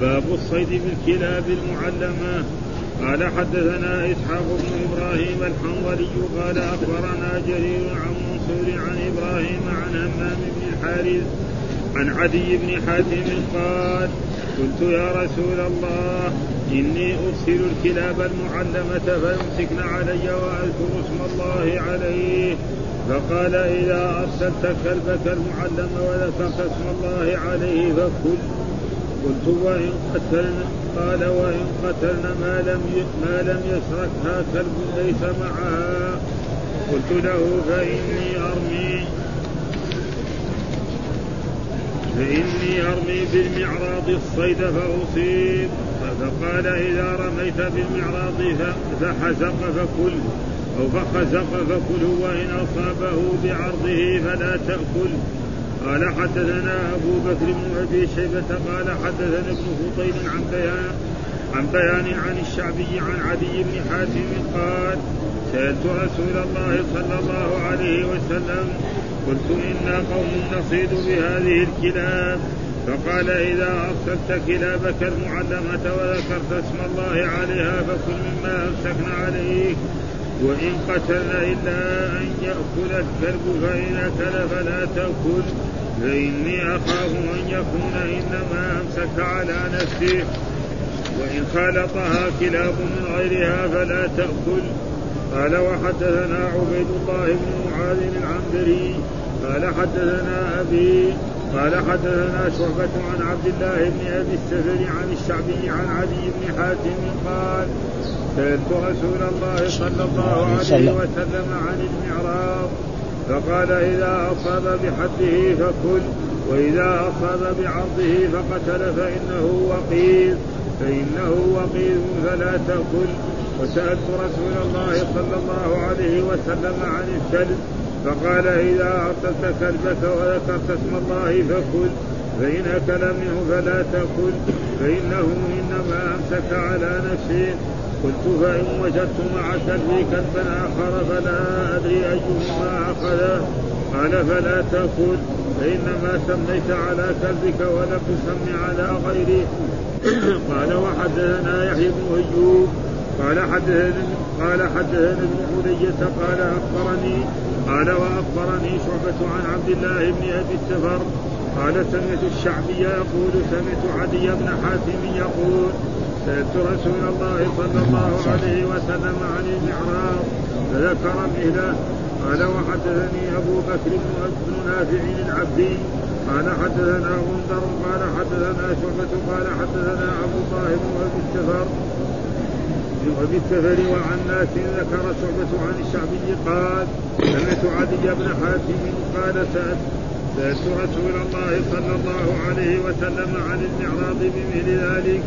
باب الصيد بالكلاب المعلمة. قال حدثنا إسحاق بن إبراهيم الحنظلي قال أخبرنا جرير عن منصور عن إبراهيم عن همام بن الحارث عن عدي بن حاتم قال قلت يا رسول الله إني أرسل الكلاب المعلمة فيمسكن علي وأذكر اسم الله عليه. فقال إذا أرسلت كلبك المعلم وذكرت اسم الله عليه فكل قلت وإن قتلنا قال وإن قتلنا ما لم ما لم يسرقها كلب ليس معها. قلت له فإني أرمي فإني أرمي بالمعراض الصيد فأصيب. فقال إذا رميت بالمعراض فحزق فكل أو فخزق فكل وإن أصابه بعرضه فلا تأكل. قال حدثنا أبو بكر بن أبي شيبة قال حدثنا ابن فضيل عن بيان عن بيان عن الشعبي عن عدي بن حاتم قال سألت رسول الله صلى الله عليه وسلم قلت إنا قوم نصيد بهذه الكلاب. فقال إذا أرسلت كلابك المعلمة وذكرت اسم الله عليها فكل مما أمسكن عليك. وإن قتلنا إلا أن يأكل الكلب فإن أكل فلا تأكل. فإني أخاف أن يكون إنما أمسك على نفسه وإن خالطها كلاب من غيرها فلا تأكل. قال وحدثنا عبيد الله بن معاذ العنبري. قال حدثنا أبي قال حدثنا شعبة عن عبد الله بن أبي السفر عن الشعبي عن علي بن حاتم قال سألت رسول الله صلى الله عليه وسلم. عن المعراض فقال إذا أصاب بحده فكل وإذا أصاب بعرضه فقتل فإنه وقيل فإنه وقيل فلا تأكل. وسألت رسول الله صلى الله عليه وسلم عن الكلب فقال إذا أرسلت كلبك وذكرت اسم الله فكل فإن أكل منه فلا تأكل فإنه إنما أمسك على نفسه. قلت فإن وجدت مع كلبي كلبا آخر فلا أدري أيهما أخذه قال فلا تأكل فإنما سميت على كلبك ولم تسم على غيره قال وحدثنا يحيى بن أيوب. قال حدثني قال حدثني ابن علية قال أخبرني قال وأخبرني شعبة عن عبد الله بن أبي السفر قال سمعت الشعبي يقول سمعت عدي بن حاتم يقول سألت رسول الله صلى الله عليه وسلم عن المعراض فذكر مثله قال وحدثني أبو بكر بن نافع العبدي. قال حدثنا غندر قال حدثنا شعبة. قال حدثنا عبد الله بن أبي السفر وفي السفر وعن ناس ذكر شعبة عن الشعبي قال سمعت عدي بن حاتم قال سألت سألت رسول الله صلى الله عليه وسلم عن المعراض بمثل ذلك.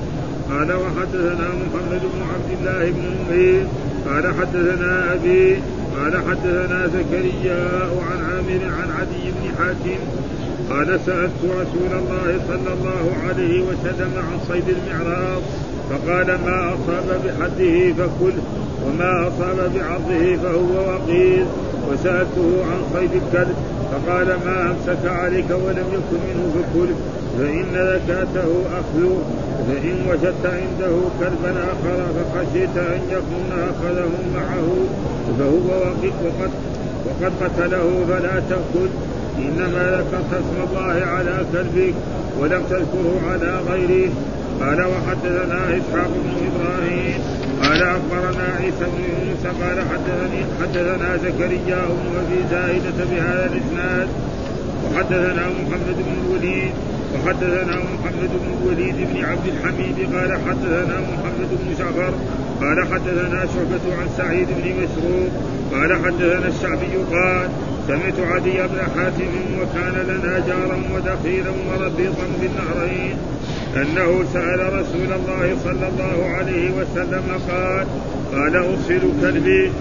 قال وحدثنا محمد بن عبد الله بن نمير قال حدثنا أبي قال حدثنا زكريا عن عامر عن عدي بن حاتم قال سألت رسول الله صلى الله عليه وسلم عن صيد المعراض فقال ما أصاب بحده فكل وما أصاب بعرضه فهو وقيل وسألته عن صيد الكلب فقال ما أمسك عليك ولم يكن منه فكل فإن زكاته أخذ فإن وجدت عنده كلبا آخر فخشيت أن يكون أخذه معه فهو وقد وقد قتله فلا تأكل. إنما ذكرت اسم الله على كلبك ولم تذكره على غيره. قال وحدثنا إسحاق بن إبراهيم. قال أخبرنا عيسى بن يونس. قال حدثني حدثنا زكريا بن أبي زائده بهذا الإسناد. وحدثنا محمد بن الوليد. وحدثنا محمد بن الوليد بن عبد الحميد قال حدثنا محمد بن جعفر قال حدثنا شعبة عن سعيد بن مسروق قال حدثنا الشعبي قال سمعت عدي بن حاتم وكان لنا جارا ودخيلا وربيطا بالنهرين أنه سأل رسول الله صلى الله عليه وسلم قال قال أرسل كلبي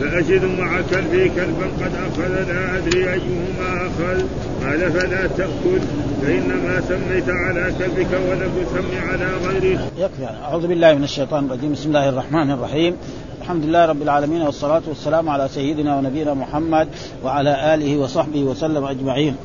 فأجد مع كلبي كلبا قد أخذ لا أدري أيهما أخذ. قال فلا تأكل. فإنما سميت على كلبك ولم تسم على غيره يكفي. أعوذ بالله من الشيطان الرجيم. بسم الله الرحمن الرحيم. الحمد لله رب العالمين والصلاة والسلام على سيدنا ونبينا محمد وعلى آله وصحبه وسلم أجمعين.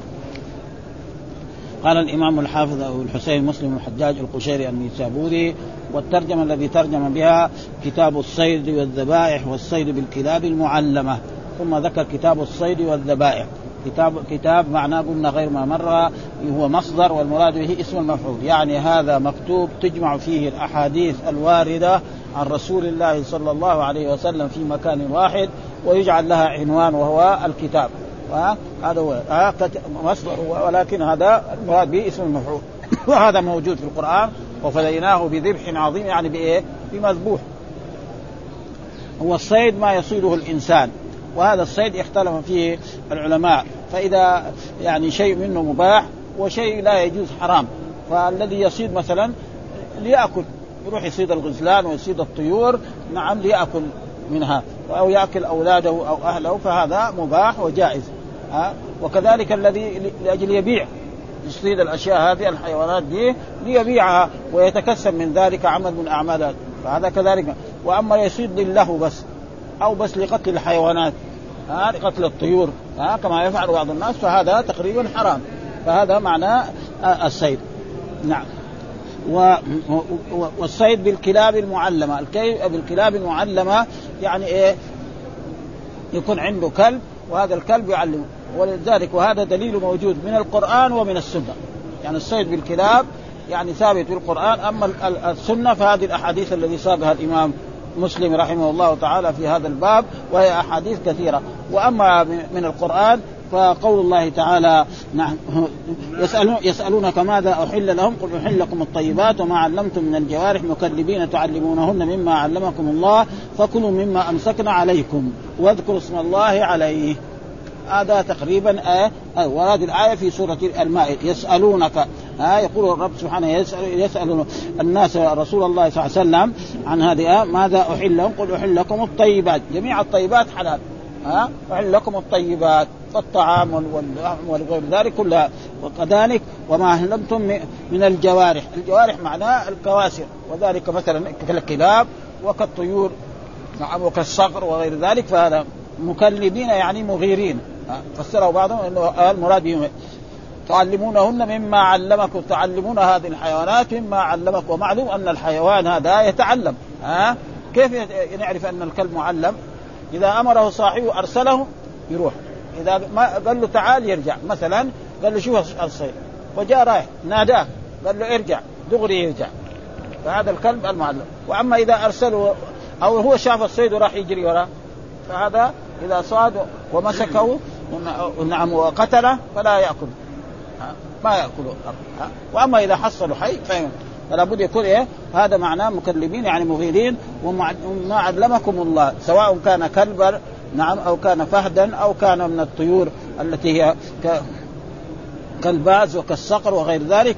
قال الإمام الحافظ أبو الحسين مسلم الحجاج القشيري النيسابوري والترجمة الذي ترجم بها كتاب الصيد والذبائح والصيد بالكلاب المعلمة. ثم ذكر كتاب الصيد والذبائح. كتاب كتاب معناه قلنا غير ما مر هو مصدر والمراد به اسم المفعول. يعني هذا مكتوب تجمع فيه الأحاديث الواردة عن رسول الله صلى الله عليه وسلم في مكان واحد ويجعل لها عنوان وهو الكتاب. هذا هو. مصدر. ولكن هذا المراد به اسم المفعول. وهذا موجود في القرآن. وفديناه بذبح عظيم يعني بإيه؟ بمذبوح. هو الصيد ما يصيده الإنسان. وهذا الصيد اختلف فيه العلماء. فإذا يعني شيء منه مباح وشيء لا يجوز حرام. فالذي يصيد مثلا ليأكل. يروح يصيد الغزلان ويصيد الطيور. نعم ليأكل منها. أو يأكل أولاده أو أهله فهذا مباح وجائز. ها وكذلك الذي لأجل يبيع. يصيد الأشياء هذه الحيوانات دي ليبيعها ويتكسب من ذلك عمل من أعمال فهذا كذلك. وأما يصيد لله بس أو بس لقتل الحيوانات. ها لقتل الطيور. ها كما يفعل بعض الناس. فهذا تقريبا حرام. فهذا معنى الصيد. نعم. و... والصيد بالكلاب المعلمة. الكي... بالكلاب المعلمة يعني إيه؟ يكون عنده كلب وهذا الكلب يعلمه. ولذلك وهذا دليل موجود من القرآن ومن السنة. يعني الصيد بالكلاب يعني ثابت بالقرآن أما السنة فهذه الأحاديث الذي ساقها الإمام مسلم رحمه الله تعالى في هذا الباب وهي أحاديث كثيرة. وأما من القرآن فقول الله تعالى نعم يسألون يسألونك ماذا أحل لهم؟ قل أحل لكم الطيبات وما علمتم من الجوارح مكلبين تعلمونهن مما علمكم الله فكلوا مما أمسكنا عليكم واذكروا اسم الله عليه. هذا تقريبا آه, آه ورد الآية في سورة المائدة يسألونك. آه يقول الرب سبحانه يسأل, يسأل الناس رسول الله صلى الله عليه وسلم عن هذه آه ماذا أحل لهم؟ قل أحل لكم الطيبات. جميع الطيبات حلال. ها أحل لكم الطيبات والطعام وغير ذلك كلها. وكذلك وما أهلمتم من الجوارح. الجوارح معناه الكواسر وذلك مثلا كالكلاب وكالطيور نعم وكالصقر وغير ذلك فهذا مكلبين يعني مغيرين. فسره بعضهم إنه المراد بهم تعلمونهن مما علمكم تعلمون هذه الحيوانات مما علمكم ومعلوم أن الحيوان هذا يتعلم. ها؟ كيف نعرف أن الكلب معلم؟ إذا أمره صاحبه أرسله يروح. إذا ما قال له تعال يرجع. مثلا قال له شوف الصيد. وجاء رايح ناداه. قال له ارجع دغري يرجع. فهذا الكلب المعلم. وأما إذا أرسله أو هو شاف الصيد وراح يجري وراه فهذا إذا صاد ومسكه نعم وقتله فلا يأكل. ما ياكله وأما إذا حصلوا حي فلا بد يكون إيه؟ هذا معناه مكلبين يعني مغيرين. وما علمكم الله سواء كان كلبا نعم أو كان فهدا أو كان من الطيور التي هي ك... كالباز وكالصقر وغير ذلك.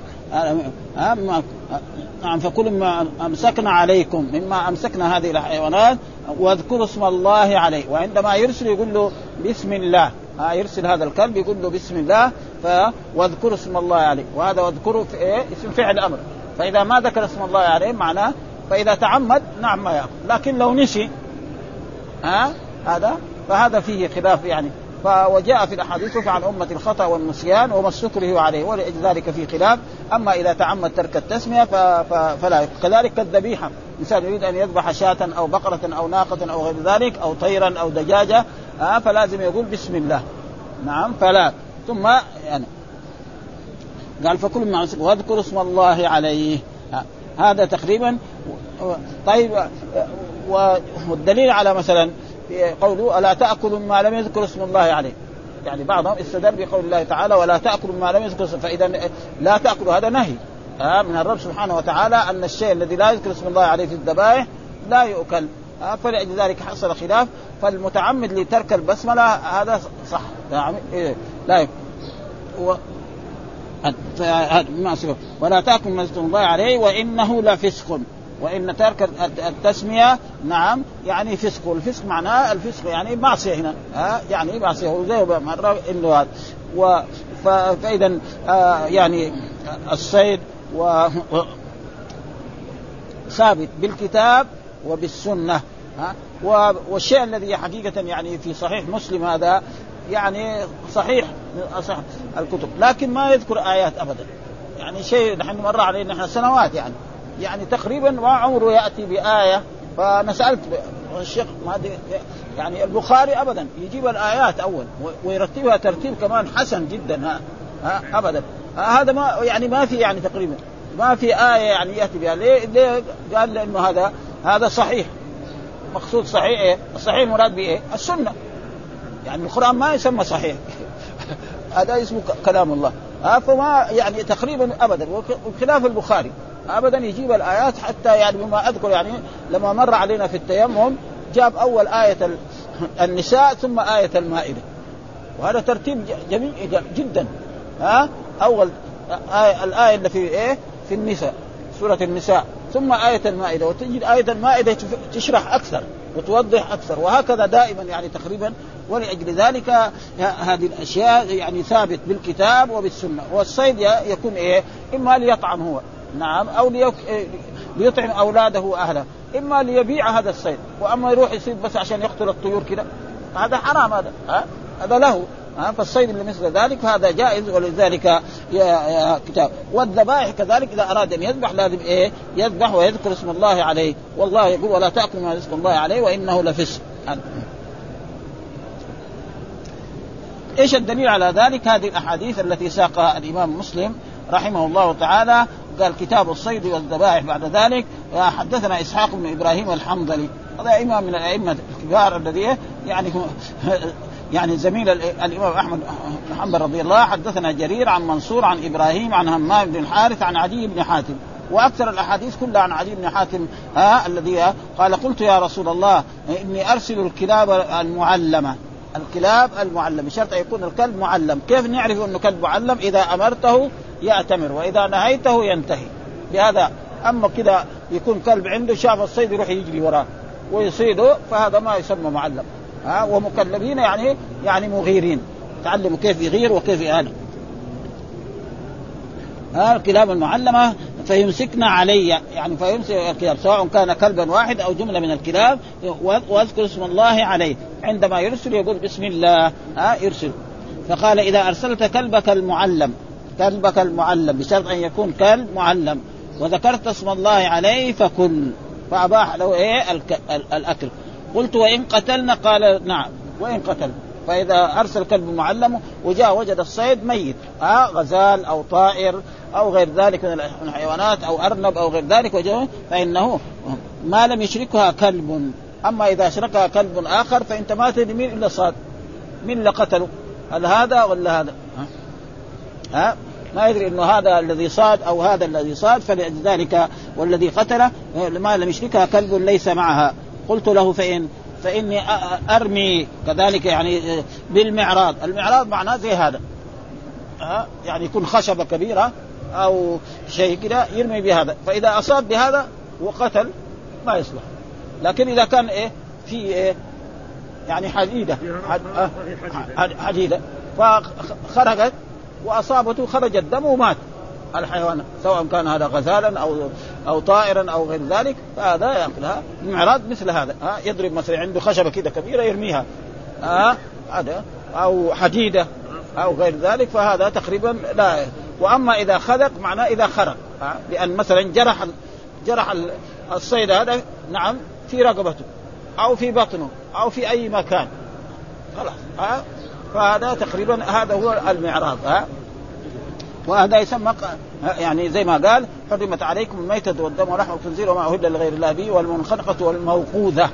نعم فكل ما أمسكنا عليكم مما أمسكنا هذه الحيوانات واذكروا اسم الله عليه. وعندما يرسل يقول له بسم الله. ها يرسل هذا الكلب يقول له بسم الله ف واذكروا اسم الله عليه. وهذا واذكروا في إيه؟ اسم فعل أمر فإذا ما ذكر اسم الله عليه معناه فإذا تعمد نعم ما ياكل لكن لو نسي ها هذا فهذا فيه خلاف يعني. وجاء في الأحاديث عن أمة الخطأ والنسيان وما استكره عليه. ولذلك في خلاف. أما إذا تعمد ترك التسمية فلا كذلك كالذبيحه إنسان يريد أن يذبح شاة أو بقرة أو ناقة أو غير ذلك أو طيرا أو دجاجة آه فلازم يقول بسم الله. نعم فلا. ثم يعني قال فكل ما واذكر اسم الله عليه. آه هذا تقريبا طيب والدليل على مثلا قوله ألا تأكلوا ما لم يذكر اسم الله عليه. يعني بعضهم استدل بقول الله تعالى ولا تأكلوا ما لم يذكر اسم فإذا لا تأكلوا هذا نهي. آه من الرب سبحانه وتعالى أن الشيء الذي لا يذكر اسم الله عليه في الذبائح لا يؤكل. آه فلذلك حصل خلاف. فالمتعمد لترك البسملة هذا صح. إيه. لا يؤكل و... ولا تأكل ما الله عليه وإنه لفسق. وإن ترك التسمية نعم يعني فسق. والفسق معناه الفسق يعني معصية هنا. ها يعني معصية. وزي مرة إنه هذا. و فإذا آه يعني الصيد و ثابت بالكتاب وبالسنة. ها؟ والشيء الذي حقيقة يعني في صحيح مسلم هذا يعني صحيح من اصح الكتب لكن ما يذكر آيات ابدا. يعني شيء نحن مر علينا نحن سنوات يعني. يعني تقريبا ما عمره يأتي بآية فانا سالت الشيخ ما يعني البخاري ابدا يجيب الآيات أول ويرتبها ترتيب كمان حسن جدا ها, ها؟ ابدا. ها هذا ما يعني ما في يعني تقريبا ما في آية يعني يأتي بها. ليه؟ ليه؟ قال لأنه هذا هذا صحيح. مقصود صحيح إيه؟ الصحيح المراد به إيه؟ السنة. يعني القرآن ما يسمى صحيح. هذا اسمه كلام الله. ها فما يعني تقريبا ابدا. وخلاف البخاري. ابدا يجيب الآيات حتى يعني بما أذكر يعني لما مر علينا في التيمم جاب أول آية النساء ثم آية المائدة. وهذا ترتيب جميل جدا. ها أول آية الآية اللي في إيه؟ في النساء سورة النساء. ثم آية المائدة وتجد آية المائدة تشرح أكثر وتوضح أكثر وهكذا دائما يعني تقريبا ولأجل ذلك هذه الأشياء يعني ثابت بالكتاب وبالسنة. والصيد يكون إيه؟ إما ليطعم هو نعم أو ليطعم أولاده أهله إما ليبيع هذا الصيد. وأما يروح يصيد بس عشان يقتل الطيور كده هذا حرام هذا ها؟ هذا له. ها فالصيد مثل ذلك فهذا جائز ولذلك يا, كتاب. والذبائح كذلك إذا أراد أن يذبح لازم إيه؟ يذبح ويذكر اسم الله عليه. والله يقول ولا تأكل ما اسم الله عليه وإنه لفسق. إيش الدليل على ذلك؟ هذه الأحاديث التي ساقها الإمام مسلم رحمه الله تعالى. قال كتاب الصيد والذبائح بعد ذلك. حدثنا إسحاق بن إبراهيم الحنظلي. هذا إمام من الأئمة الكبار الذي يعني يعني زميل الإمام أحمد بن حنبل رضي الله حدثنا جرير عن منصور عن إبراهيم عن همام بن الحارث عن عدي بن حاتم. وأكثر الأحاديث كلها عن عدي بن حاتم ها الذي قال قلت يا رسول الله إني أرسل الكلاب المعلمة. الكلاب المعلم بشرط أن يكون الكلب معلم. كيف نعرف أنه كلب معلم؟ إذا أمرته يأتمر وإذا نهيته ينتهي. بهذا أما كذا يكون كلب عنده شاف الصيد يروح يجري وراه. ويصيده فهذا ما يسمى معلم. ها ومكلفين يعني يعني مغيرين. تعلموا كيف يغير وكيف يهلك ها الكلاب المعلمة فيمسكن علي يعني فيمسك الكلاب سواء كان كلبا واحد أو جملة من الكلاب وأذكر اسم الله عليه. عندما يرسل يقول بسم الله ها يرسل. فقال إذا أرسلت كلبك المعلم كلبك المعلم بشرط أن يكون كلب معلم وذكرت اسم الله عليه فكل. فأباح له إيه؟ الأكل. قلت وإن قتلنا قال نعم. وإن قتل. فإذا أرسل كلب معلم وجاء وجد الصيد ميت. ها غزال أو طائر أو غير ذلك من الحيوانات أو أرنب أو غير ذلك وجاء فإنه ما لم يشركها كلب. أما إذا أشركها كلب آخر فأنت ما تدري مين إلا صاد. مين اللي قتله هل هذا ولا هذا؟ ها؟ ما يدري إنه هذا الذي صاد أو هذا الذي صاد فلذلك والذي قتله ما لم يشركها كلب ليس معها. قلت له فإن فإني أرمي كذلك يعني بالمعراض. المعراض معناه زي هذا. ها يعني يكون خشبة كبيرة أو شيء كده يرمي بهذا. فإذا أصاب بهذا وقتل ما يصلح. لكن إذا كان إيه في إيه يعني حديدة. حديدة. فخرجت وأصابته خرج الدم ومات. الحيوان سواء كان هذا غزالا أو أو طائرا أو غير ذلك فهذا ياكلها المعراض مثل هذا. ها يضرب مثلا عنده خشبة كده كبيرة يرميها. ها هذا أو حديدة أو غير ذلك فهذا تقريبا لا. وأما إذا خذق معناه إذا خرق. لأن مثلا جرح جرح الصيد هذا نعم في رقبته أو في بطنه أو في أي مكان. خلاص ها فهذا تقريبا هذا هو المعراض. ها وهذا يسمى يعني زي ما قال حرمت عليكم الميتة والدم ولحم الخنزير وما أهل لغير الله به والمنخنقة والموقوذة.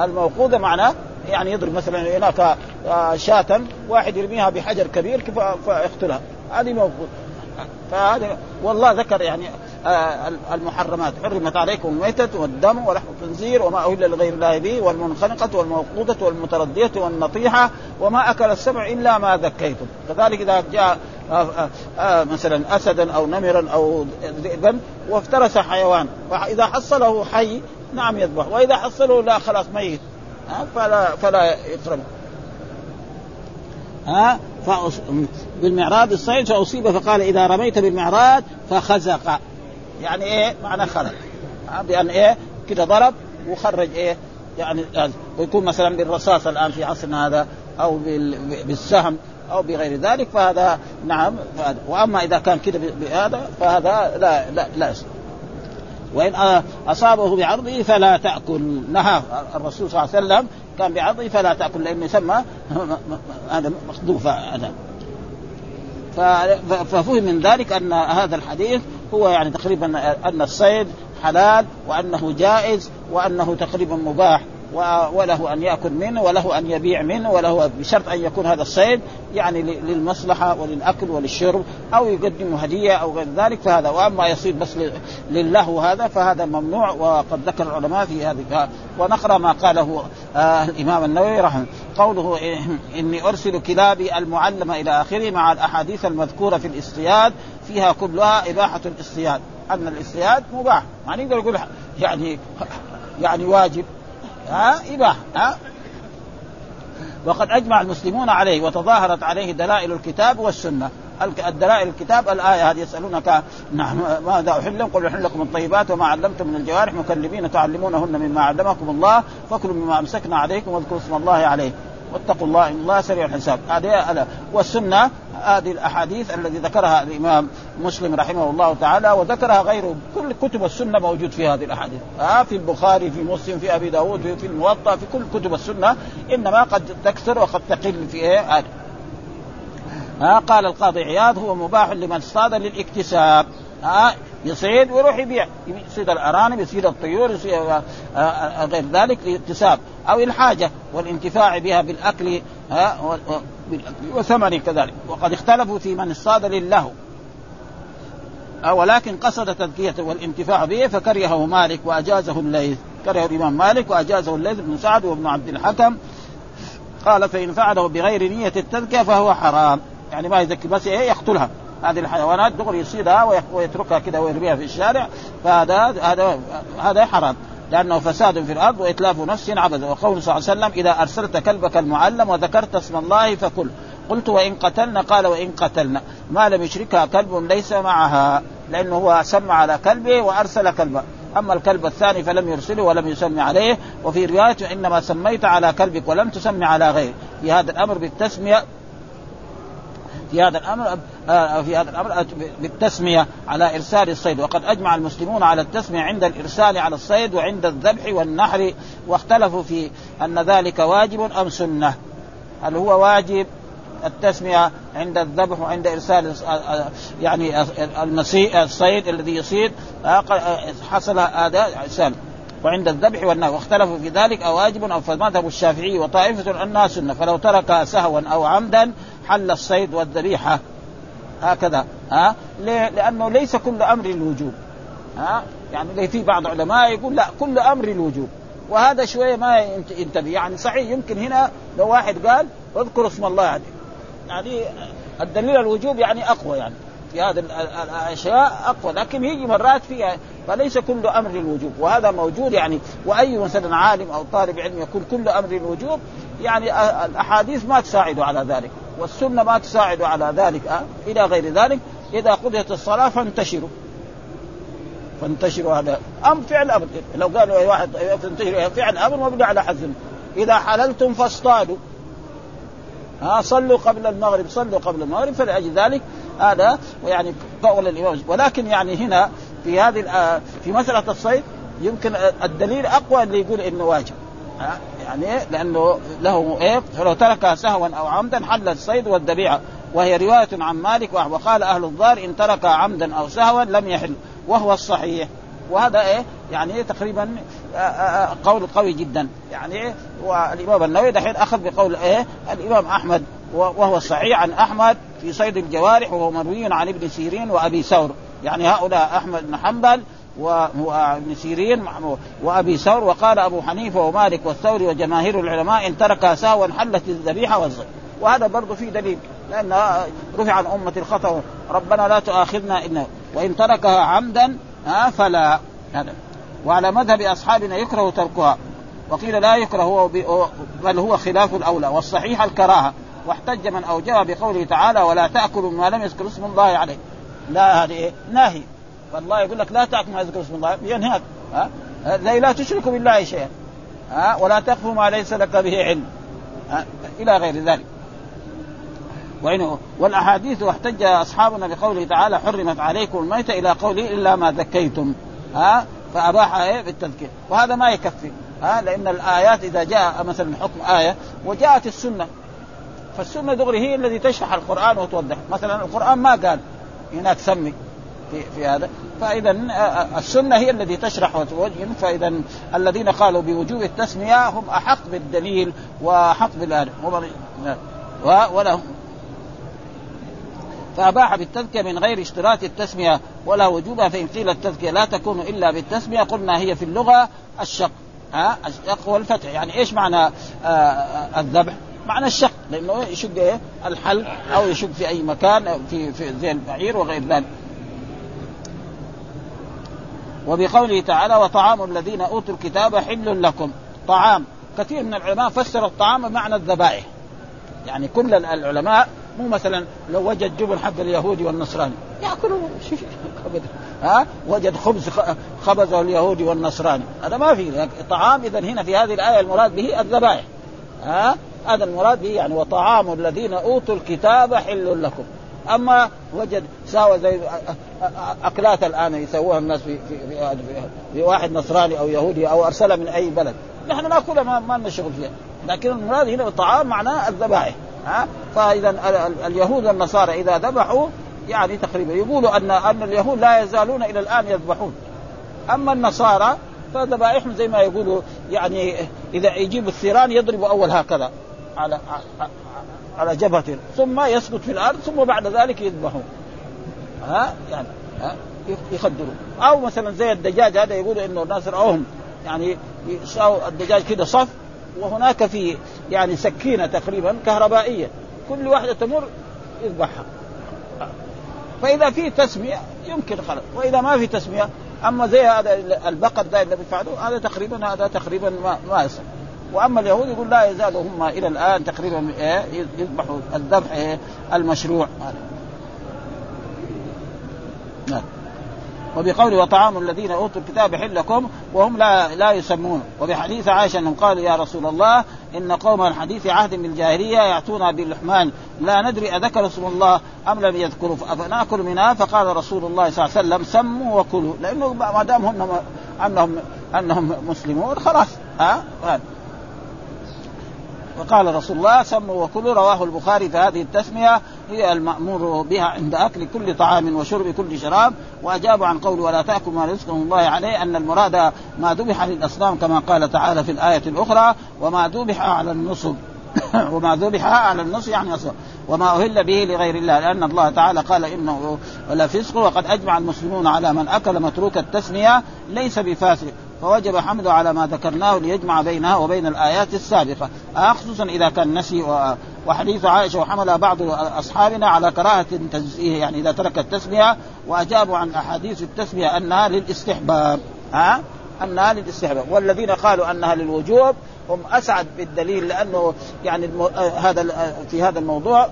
الموقوذة معناه يعني يضرب مثلا هناك آه، شاة واحد يرميها بحجر كبير فيقتلها هذه موقوذة. فهذا والله ذكر يعني آه، المحرمات. حرمت عليكم الميتة والدم ولحم الخنزير وما أهل لغير الله به والمنخنقة والموقوذة والمتردية والنطيحة وما أكل السبع إلا ما ذكيتم. كذلك إذا جاء مثلا اسدا أو نمرا أو ذئبا وافترس حيوان. فاذا حصله حي نعم يذبح. وإذا حصله لا خلاص ميت. فلا فلا يقرب ها بالمعراض الصيد فأصيب فقال إذا رميت بالمعراض فخزق. يعني إيه؟ معنى خلق. بأن إيه؟ كده ضرب وخرج إيه؟ يعني ويكون مثلا بالرصاص الآن في عصرنا هذا أو بالسهم. أو بغير ذلك فهذا نعم فهذا. وأما إذا كان كذا بهذا فهذا لا لا لا وإن أصابه بعرضه فلا تأكل. نهى الرسول صلى الله عليه وسلم كان بعرضه فلا تأكل لأنه يسمى هذا مخذوف هذا. ففهم من ذلك أن هذا الحديث هو يعني تقريبا أن الصيد حلال وأنه جائز وأنه تقريبا مباح. وله أن يأكل منه وله أن يبيع منه وله بشرط أن يكون هذا الصيد يعني للمصلحة وللأكل وللشرب أو يقدم هدية أو غير ذلك فهذا وأما يصيد بس لله هذا فهذا ممنوع وقد ذكر العلماء في هذه ونقرأ ما قاله آه الإمام النووي رحمه قوله إني أرسل كلابي المعلمه إلى آخره مع الأحاديث المذكورة في الاصطياد فيها كلها إباحة الاصطياد. أن الاصطياد مباح. ما نقدر نقول يعني يعني واجب. ها؟ إباحة ها؟ وقد أجمع المسلمون عليه وتظاهرت عليه دلائل الكتاب والسنة. الدلائل الكتاب الآية هذه يسألونك نعم ماذا أحل قل أحل لكم الطيبات وما علمتم من الجوارح. مكلمين تعلمونهن مما علمكم الله. فكلوا مما أمسكنا عليكم واذكروا اسم الله عليه. واتقوا الله إن الله سريع الحساب. هذه والسنة هذه الأحاديث الذي ذكرها الإمام مسلم رحمه الله تعالى وذكرها غيره كل كتب السنة موجود في هذه الأحاديث. آه في البخاري في مسلم في أبي داود في الموطأ في كل كتب السنة. إنما قد تكثر وقد تقل في إيه؟ هذا آه قال القاضي عياض هو مباح لمن اصطاد للاكتساب. آه يصيد ويروح يبيع. يصيد الأرانب يصيد الطيور يصيد آه، آه، غير ذلك لاكتساب أو الحاجة والانتفاع بها بالأكل ها وثمن كذلك. وقد اختلفوا في من اصطاد لله ولكن قصد تذكيته والانتفاع به فكرهه مالك وأجازه الليث. كره الإمام مالك وأجازه الليث بن سعد وابن عبد الحكم. قال فإن فعله بغير نية التذكية فهو حرام. يعني ما يذكي بس إيه يقتلها. هذه الحيوانات دغري يصيدها ويتركها كذا ويرميها في الشارع فهذا هذا هذا حرام. لأنه فساد في الأرض وإتلاف نفس عبث وقول صلى الله عليه وسلم إذا أرسلت كلبك المعلم وذكرت اسم الله فكل قلت وإن قتلنا قال وإن قتلنا. ما لم يشركها كلب ليس معها لأنه هو سمى على كلبه وأرسل كلبه. أما الكلب الثاني فلم يرسله ولم يسمي عليه. وفي رواية إنما سميت على كلبك ولم تسمي على غيره في هذا الأمر بالتسمية في هذا الأمر آه، في هذا الأمر بالتسمية على إرسال الصيد. وقد أجمع المسلمون على التسمية عند الإرسال على الصيد وعند الذبح والنحر واختلفوا في أن ذلك واجب أم سنة. هل هو واجب التسمية عند الذبح وعند إرسال آه، آه، يعني المسيء الصيد الذي يصيد؟ حصل هذا إرسال. وعند الذبح والنهي واختلفوا في ذلك أو واجب أو فمذهب الشافعي وطائفة أنها سنة فلو ترك سهوا أو عمدا حل الصيد والذبيحة. هكذا. ها؟ ليه؟ لأنه ليس كل أمر الوجوب. ها؟ يعني في بعض العلماء يقول لا كل أمر الوجوب. وهذا شوية ما ينتبه. يعني صحيح يمكن هنا لو واحد قال اذكر اسم الله يعني. يعني الدليل الوجوب يعني أقوى يعني. في هذه الأشياء أقوى. لكن يجي مرات فيها فليس كل أمر الوجوب وهذا موجود يعني وأي مثلا عالم أو طالب علم يقول كل أمر الوجوب يعني الأحاديث ما تساعد على ذلك والسنة ما تساعد على ذلك أه؟ إلى غير ذلك. إذا قضيت الصلاة فانتشروا. فانتشروا هذا. أم فعل أمر. لو قالوا اي واحد فانتشروا فعل أمر مبني على حزم إذا حللتم فاصطادوا. ها صلوا قبل المغرب صلوا قبل المغرب فلأجل ذلك هذا يعني قول الإمام. ولكن يعني هنا في هذه في مسألة الصيد يمكن الدليل أقوى اللي يقول إنه واجب. يعني لأنه له إيه؟ فلو تركها سهوا أو عمدا حل الصيد والذبيحه وهي رواية عن مالك وقال أهل الظاهر إن ترك عمدا أو سهوا لم يحل. وهو الصحيح. وهذا إيه؟ يعني تقريبا آه، آه، آه، قول قوي جدا. يعني والإمام النووي دحين أخذ بقول إيه؟ الإمام أحمد. وهو الصحيح عن أحمد في صيد الجوارح وهو مروي عن ابن سيرين وأبي ثور. يعني هؤلاء أحمد بن حنبل وابن سيرين وأبي ثور وقال أبو حنيفة ومالك والثوري وجماهير العلماء إن تركها سهوا حلت الذبيحة والزي وهذا برضه في دليل لأن رفع عن أمة الخطأ ربنا لا تؤاخذنا ان وإن تركها عمدا فلا. هذا. وعلى مذهب أصحابنا يكره تركها وقيل لا يكره بل هو خلاف الأولى والصحيح الكراهة واحتج من اوجبها بقوله تعالى ولا تأكلوا ما لم يذكر اسم الله عليه لا هذه إيه؟ ناهي فالله يقول لك لا تأكل ما يذكر اسم الله ينهاك. ها؟ زي لا تشركوا بالله شيئا. ها؟ ولا تقفوا ما ليس لك به علم؟ إلى غير ذلك. وإن والأحاديث واحتج أصحابنا بقوله تعالى حرمت عليكم الميتة إلى قوله إلا ما ذكيتم ها؟ فأباح إيه؟ بالتذكير. وهذا ما يكفي. ها؟ لأن الآيات إذا جاء مثلا حكم آية وجاءت السنة. فالسنة دغري هي الذي تشرح القرآن وتوضح. مثلا القرآن ما قال هناك سمي في في هذا. فاذا السنة هي التي تشرح وتوجه. فاذا الذين قالوا بوجوب التسمية هم أحق بالدليل وأحق بالآن ولهم. فأباح بالتذكية من غير اشتراط التسمية ولا وجوبها فإن قيل التذكية لا تكون إلا بالتسمية قلنا هي في اللغة الشق ها الشق والفتح. يعني إيش معنى الذبح؟ معنى الشق لأنه يشق إيه؟ الحلق أو يشق في أي مكان في في زي البعير وغير ذلك. وبقوله تعالى وطعام الذين أوتوا الكتاب حل لكم. طعام كثير من العلماء فسر الطعام بمعنى الذبائح. يعني كل العلماء مو مثلا لو وجد جبن حق اليهودي والنصراني. يأكلوا ها؟ وجد خبز خبزه اليهودي والنصراني. هذا ما في. طعام اذا هنا في هذه الآية المراد به الذبائح. ها؟ هذا المراد به يعني وطعام الذين أوتوا الكتاب حل لكم. أما وجد ساوى زي أكلات الآن يسووها الناس في في, في, في واحد نصراني أو يهودي أو ارسلها من أي بلد. نحن ناكلها ما, ما لنا شغل فيها. لكن المراد هنا الطعام معناه الذبائح. ها؟ فإذا اليهود والنصارى إذا ذبحوا يعني تقريبا يقولوا ان أن اليهود لا يزالون إلى الآن يذبحون. أما النصارى فذبائحهم زي ما يقولوا يعني إذا يجيب الثيران يضربوا أول هكذا. على على جبهته ثم يسقط في الأرض ثم بعد ذلك يذبحون. ها؟ يعني ها؟ يخدروا أو مثلا زي الدجاج هذا يقولوا إنه الناس رأوهم. يعني يساووا الدجاج كده صف وهناك في يعني سكينة تقريبا كهربائية. كل واحدة تمر يذبحها. فإذا في تسمية يمكن خلق وإذا ما في تسمية أما زي هذا البقر ده اللي بيفعلوه هذا تقريبا هذا تقريبا ما ما يصح. وأما اليهود يقول لا يزالوا هم إلى الآن تقريبا إيه يذبحوا الذبح إيه المشروع. نعم. وبقول وطعام الذين أوتوا الكتاب حل لكم وهم لا لا يسمون. وبحديث عائشة أنهم قالوا يا رسول الله إن قوم الحديث عهد من الجاهلية ياتون باللحمان. لا ندري أذكر اسم الله أم لم يذكروا افناكل منها. فقال رسول الله صلى الله عليه وسلم سموا وكلوا. لأنه ما دام هم أنهم أنهم مسلمون خلاص. ها؟ وقال رسول الله سموا وكلوا رواه البخاري فهذه التسمية هي المأمور بها عند أكل كل طعام وشرب كل شراب واجابوا عن قول ولا تأكل ما رزقهم الله عليه أن المراد ما ذبح للاصنام كما قال تعالى في الآية الأخرى وما ذبح على النصب وما ذبح على النصب يعني أصلا وما أهل به لغير الله لأن الله تعالى قال إنه لفسق وقد أجمع المسلمون على من أكل متروك التسمية ليس بفاسق. فوجب حمده على ما ذكرناه ليجمع بينها وبين الآيات السابقة آه خصوصا إذا كان نسي وحديث عائشة وحمل بعض أصحابنا على كراهة تجزئه يعني إذا ترك التسمية وأجابوا عن أحاديث التسمية أنها للاستحباب ها آه؟ أنها للاستحباب والذين قالوا أنها للوجوب هم أسعد بالدليل لأنه يعني المو... هذا في هذا الموضوع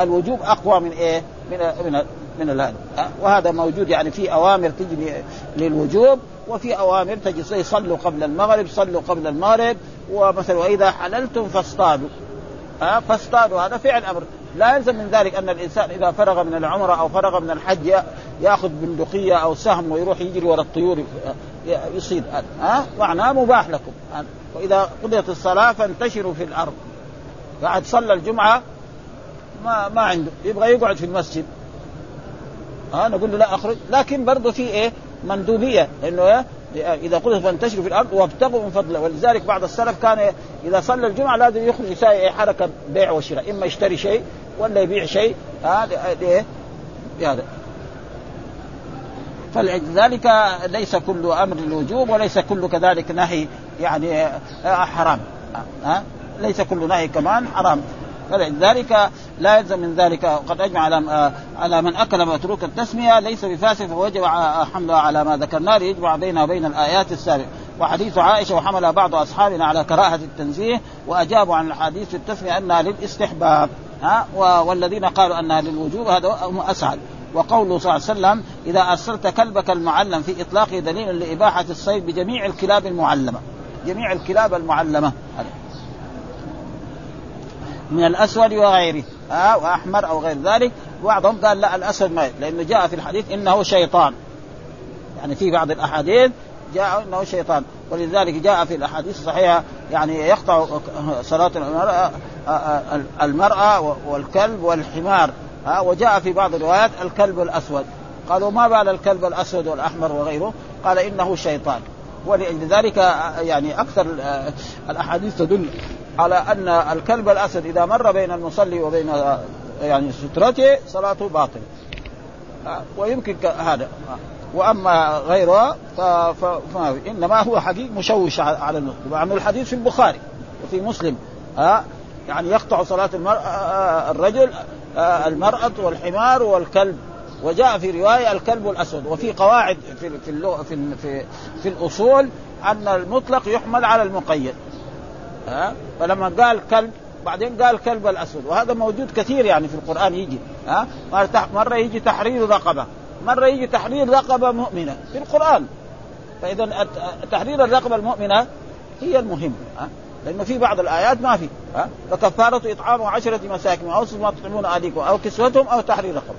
الوجوب أقوى من إيه؟ من من من هذا وهذا موجود يعني في أوامر تجي للوجوب وفي أوامر تجي زي صلوا قبل المغرب صلوا قبل المغرب. ومثلا وإذا حللتم فاصطادوا. ها فاصطادوا. هذا فعل أمر. لا يلزم من ذلك أن الإنسان إذا فرغ من العمرة أو فرغ من الحج يأخذ بندقية أو سهم ويروح يجري وراء الطيور يصيد. ها معناه مباح لكم. وإذا قضيت الصلاة فانتشروا في الأرض. بعد صلى الجمعة ما ما عنده. يبغى يقعد في المسجد. ها نقول له لا أخرج. لكن برضه في إيه؟ مندوبية إنه إيه؟ إذا قلت فانتشروا في الأرض وابتغوا من فضله. ولذلك بعض السلف كان إذا صلى الجمعة لازم يخرج يساوي حركة بيع وشراء إما يشتري شيء ولا يبيع شيء. هذا إيه؟ هذا فلذلك ليس كل أمر للوجوب وليس كل كذلك نهي يعني حرام. ها؟ ليس كل نهي كمان حرام. فلذلك لا يلزم من ذلك. وقد أجمع على على من أكل متروك التسمية ليس بفاسق فوجب حمله على ما ذكرناه ليجمع بينه وبين الآيات السابقة. وحديث عائشة وحمل بعض أصحابنا على كراهة التنزيه وأجابوا عن الحديث التسمية أنها للاستحباب. ها؟ والذين قالوا أنها للوجوب هذا هم أسعد. وقوله صلى الله عليه وسلم إذا أرسلت كلبك المعلم في إطلاقه دليل لإباحة الصيد بجميع الكلاب المعلمة. جميع الكلاب المعلمة. من الأسود وغيره ها وأحمر أو غير ذلك. بعضهم قال لا الأسود ما لأنه جاء في الحديث إنه شيطان. يعني في بعض الأحاديث جاء إنه شيطان. ولذلك جاء في الأحاديث الصحيحة يعني يقطع صلاة المرأة المرأة والكلب والحمار ها وجاء في بعض الروايات الكلب الأسود. قالوا ما بال الكلب الأسود والأحمر وغيره؟ قال إنه شيطان. ولذلك يعني أكثر الأحاديث تدل على أن الكلب الأسد إذا مر بين المصلي وبين يعني سترته صلاته باطله ويمكن هذا. وأما غيرها فما إنما هو حديث مشوش على المسلم مع الحديث في البخاري وفي مسلم. ها؟ يعني يقطع صلاة المرأة الرجل المرأة والحمار والكلب. وجاء في رواية الكلب الأسود. وفي قواعد في في في, في, في الأصول أن المطلق يحمل على المقيد. ها؟ فلما قال كلب بعدين قال كلب الأسود. وهذا موجود كثير يعني في القرآن يجي ها؟ مرة يجي تحرير رقبة مرة يجي تحرير رقبة مؤمنة في القرآن. فإذا تحرير الرقبة المؤمنة هي المهم ها؟ لأنه في بعض الآيات ما في ها؟ فكفارة إطعام عشرة مساكين أو ما تطعمون أهليكم أو كسوتهم أو تحرير رقبة.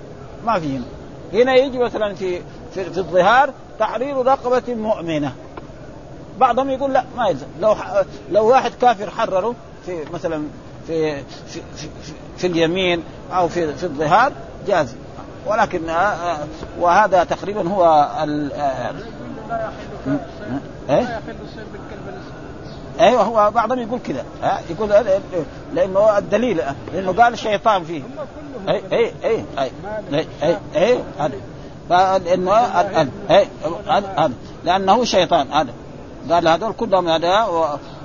ما في هنا. هنا يجي مثلا في في, في الظهار تحرير رقبة مؤمنة. بعضهم يقول لا ما يلزم. لو لو واحد كافر حرره في مثلا في في في, في, في اليمين أو في في الظهار جاز. ولكن وهذا تقريبا هو ال لا يحل لا يحل الصيد بالكلب أيوه هو بعضهم يقول كذا. ها يقول لأنه الدليل لأنه قال الشيطان فيه. اي اي اي اي اي اي هذا. فانه هذا. لأنه شيطان هذا. قال هذول كلهم هذا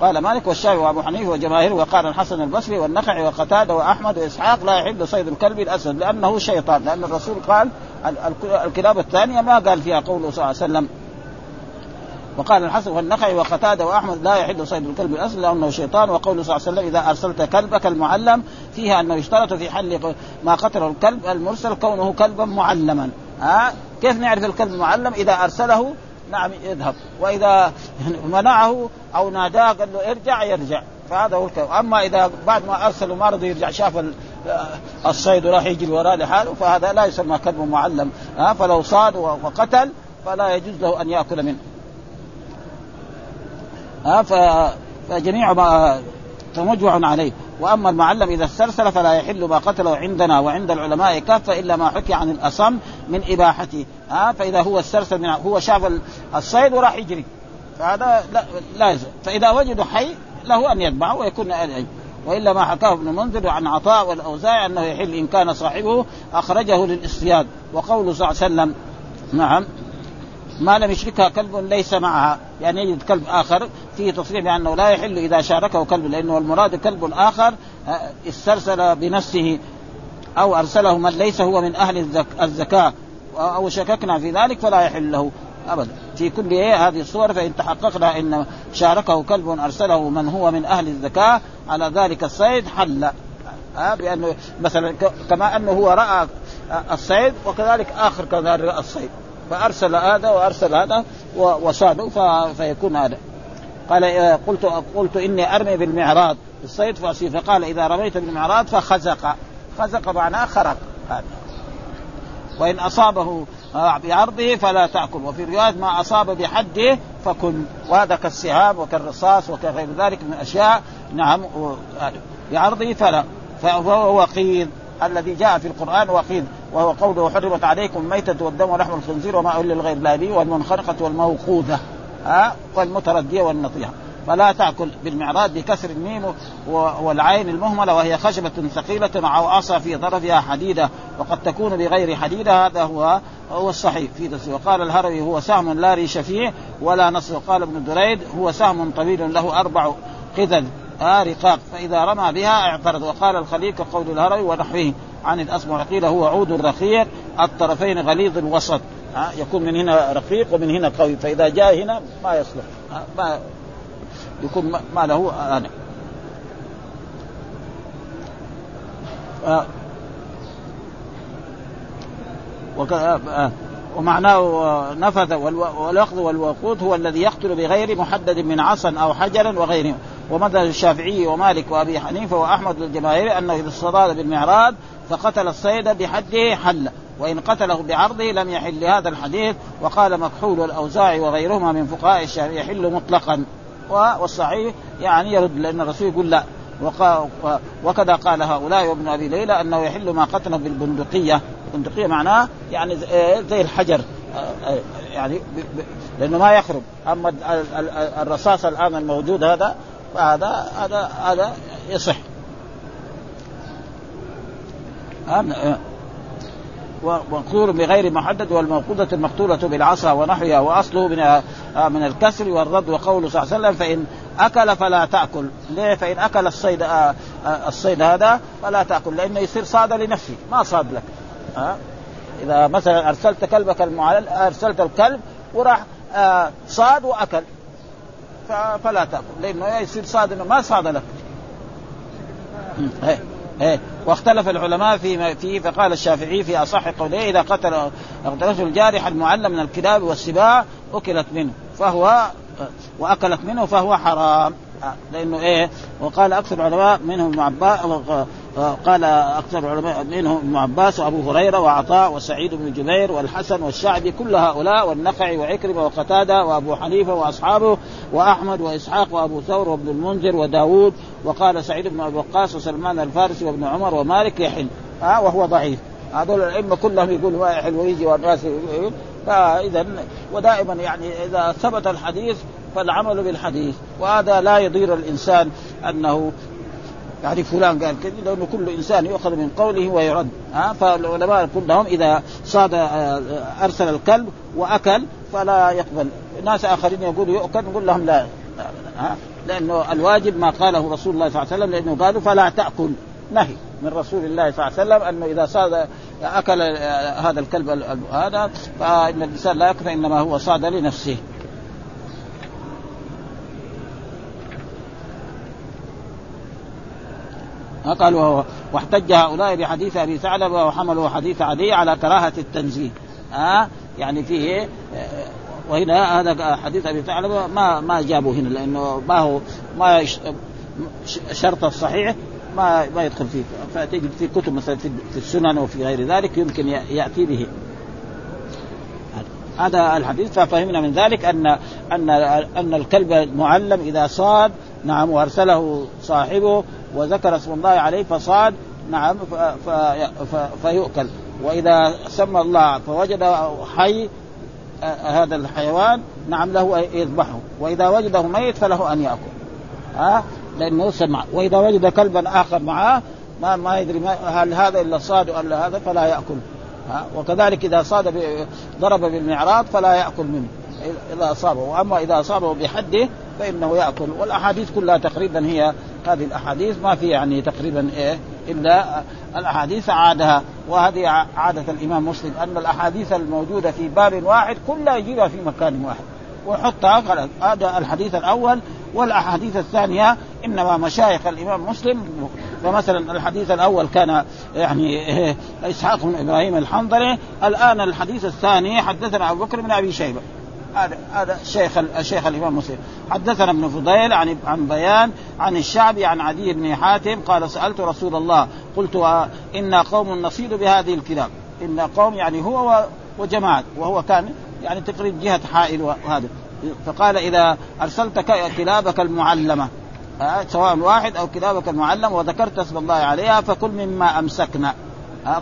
قال مالك والشافعي وأبو حنيفة وجماهير وقال الحسن البصري والنخعي وقتادة وأحمد وإسحاق لا يحل صيد الكلب الاسد لأنه شيطان لأن الرسول قال الكلاب الثانية ما قال فيها قوله صلى الله عليه وسلم. وقال الحسن والنخعي وقتادة وأحمد لا يحل صيد الكلب الاسد لأنه شيطان وقوله صلى الله عليه وسلم إذا أرسلت كلبك المعلم فيها أنه يشترط في حل ما قتله الكلب المرسل كونه كلبا معلما. ها كيف نعرف الكلب المعلم إذا أرسله نعم يذهب. وإذا منعه أو ناداه قال له ارجع يرجع. فهذا هو الكلب أما إذا بعد ما ارسله ما رضي يرجع شاف الصيد وراح يجري وراه لحاله فهذا لا يسمى كلب معلم. ها فلو صاد وقتل فلا يجوز له أن يأكل منه. ها فجميع ما فمجمع عليه. وأما المعلم إذا استرسل فلا يحل ما قتله عندنا وعند العلماء كافة إلا ما حكي عن الأصم من إباحته ها فإذا هو استرسل من هو شاف الصيد وراح يجري فهذا لا, لا. فإذا وجدوا حي له أن يتبعه ويكون أي. وإلا ما حكاه ابن منذر عن عطاء والأوزاعي أنه يحل إن كان صاحبه أخرجه للاصطياد وقوله صلى الله عليه وسلم نعم ما لم يشركها كلب ليس معها. يعني يجد كلب آخر فيه تصريح بأنه لا يحل إذا شاركه كلب لأنه المراد كلب آخر آه، استرسل بنفسه أو أرسله من ليس هو من أهل الزكاة. أو شككنا في ذلك فلا يحل له أبدا. في كل إيه هذه الصور فإن تحققنا إن شاركه كلب أرسله من هو من أهل الزكاة على ذلك الصيد حل. ها بأنه مثلا كما أنه هو رأى الصيد وكذلك آخر كذلك الصيد. فأرسل هذا وأرسل هذا وصادوا فيكون هذا. قال آه، قلت قلت إني أرمي بالمعراض الصيد فأصيب فقال إذا رميت بالمعراض فخزق. خزق معناه خرق. هذا. وإن أصابه آه، بعرضه فلا تأكل. وفي رواية ما أصاب بحده فكل وهذا كالسهام وكالرصاص وكغير ذلك من الأشياء. نعم بعرضه فلا. فهو وقيد الذي جاء في القرآن وقيد وهو قوله حرمت عليكم الميتة والدم ولحم الخنزير وما أهل لغير الله به والمنخرقة والموقوذة ها؟ والمتردية والنطيحة. فلا تأكل بالمعراض بكسر الميم والعين المهملة وهي خشبة ثقيلة أو عصا في طرفها حديدة وقد تكون بغير حديدة هذا هو هو الصحيح. في وقال الهروي هو سهم لا ريش فيه ولا نص. وقال ابن دريد هو سهم طويل له أربع قذل آه رقاق. فإذا رمى بها اعترض. وقال الخليل كقول الهروي ونحوه. عن الأصبع قيل هو عود رقيق الطرفين غليظ الوسط. ها يكون من هنا رقيق ومن هنا قوي. فإذا جاء هنا ما يصلح. ما يكون ما له هذا ومعناه نفذ والاخذ والوقود هو الذي يقتل بغير محدد من عصا أو حجر وغيره ومذهب الشافعي ومالك وأبي حنيفة وأحمد الجماهير أنه إذا اصطاد بالمعراض فقتل الصيد بحده حل وإن قتله بعرضه لم يحل لهذا الحديث وقال مكحول والاوزاعي وغيرهما من فقهاء الشافعي يحل مطلقا. والصحيح يعني يرد لأن الرسول يقول لا. وكذا قال هؤلاء وابن أبي ليلى أنه يحل ما قتله بالبندقية، البندقيه معناه يعني زي الحجر. يعني لأنه ما يخرب. أما الرصاص الآن الموجود هذا فهذا هذا هذا يصح. ومقتول بغير محدد والموقودة المقتولة بالعصا ونحوها وأصله من آه، من الكسر والرد وقوله صلى الله عليه وسلم فإن أكل فلا تأكل. ليه؟ فإن أكل الصيد آه، الصيد هذا فلا تأكل لأنه يصير صاد لنفسه ما صاد لك. ها إذا مثلا أرسلت كلبك المعلل أرسلت الكلب وراح صاد وأكل. فلا تأكل. لأنه يصير صاد إنه ما صاد لك. إيه إيه. واختلف العلماء في فيه فقال الشافعي في أصح قوله إذا قتل قتلته الجارح المعلم من الكلاب والسباع أكلت منه. فهو وأكلت منه فهو حرام. لأنه إيه وقال أكثر العلماء منهم ابن قال أكثر العلماء منهم ابن عباس وأبو هريرة وعطاء وسعيد بن جبير والحسن والشعبي كل هؤلاء والنخعي وعكرمة وقتادة وأبو حنيفة وأصحابه وأحمد وإسحاق وأبو ثور وابن المنذر وداوود وقال سعيد بن أبي وقاص وسلمان الفارسي وابن عمر ومالك يحل ها وهو ضعيف. هذول الأئمة كلهم يقولوا ما يحل ويجي والناس فإذا ودائما يعني إذا ثبت الحديث فالعمل بالحديث وهذا لا يضير الإنسان أنه يعني فلان قال كذا لأنه كل إنسان يؤخذ من قوله ويرد. ها فالعلماء كلهم إذا صاد آه، أرسل الكلب وأكل فلا يقبل. ناس آخرين يقولوا يؤكل نقول لهم لا ها لأنه الواجب ما قاله رسول الله صلى الله عليه وسلم لأنه قالوا فلا تأكل. نهي من رسول الله صلى الله عليه وسلم أنه إذا صاد أكل آه، هذا الكلب هذا فإن الإنسان لا ياكل إنما هو صاد لنفسه. قالوا واحتج هؤلاء بحديث أبي ثعلبه وحملوا حديث عدي على كراهة التنزيه. ها آه؟ يعني فيه آه، وهنا هذا حديث أبي ثعلبه ما ما جابوا هنا لأنه ما هو ما شرط الصحيح ما ما يدخل فيه فتجد في كتب مثلا في السنن وفي غير ذلك يمكن يأتي به. هذا الحديث ففهمنا من ذلك ان ان أن الكلب المعلم إذا صاد نعم وأرسله صاحبه وذكر اسم الله عليه فصاد نعم فيؤكل. وإذا سمى الله فوجد حي هذا الحيوان نعم له يذبحه. وإذا وجده ميت فله أن يأكل. ها؟ لأنه سمع. وإذا وجد كلبا آخر معه ما ما يدري ما هل هذا إلا صاد ولا هذا فلا يأكل. ها؟ وكذلك إذا صاد ضرب بالمعراض فلا يأكل منه. إذا أصابه. وأما إذا أصابه بحده فإنه يأكل. والأحاديث كلها تقريبا هي هذه الأحاديث. ما في يعني تقريبا إيه إلا الأحاديث عادها. وهذه عادة الإمام مسلم أن الأحاديث الموجودة في باب واحد كلها يجيبها في مكان واحد. ويحطها خلاص هذا الحديث الأول. والأحاديث الثانية إنما مشايخ الإمام مسلم فمثلا الحديث الأول كان يعني إسحاق بن إبراهيم الحنظلي. الآن الحديث الثاني حدثنا أبو بكر بن أبي شيبة. هذا هذا الشيخ الشيخ الإمام مسلم حدثنا ابن فضيل عن عن بيان عن الشعبي عن عدي بن حاتم قال سألت رسول الله قلت أنا قوم نصيد بهذه الكلاب. إن قوم يعني هو وجماعة وهو كان يعني تقريبا جهة حائل وهذا. فقال إذا ارسلت كلابك المعلمة سواء واحد أو كلابك المعلم وذكرت اسم الله عليها فكل مما أمسكنا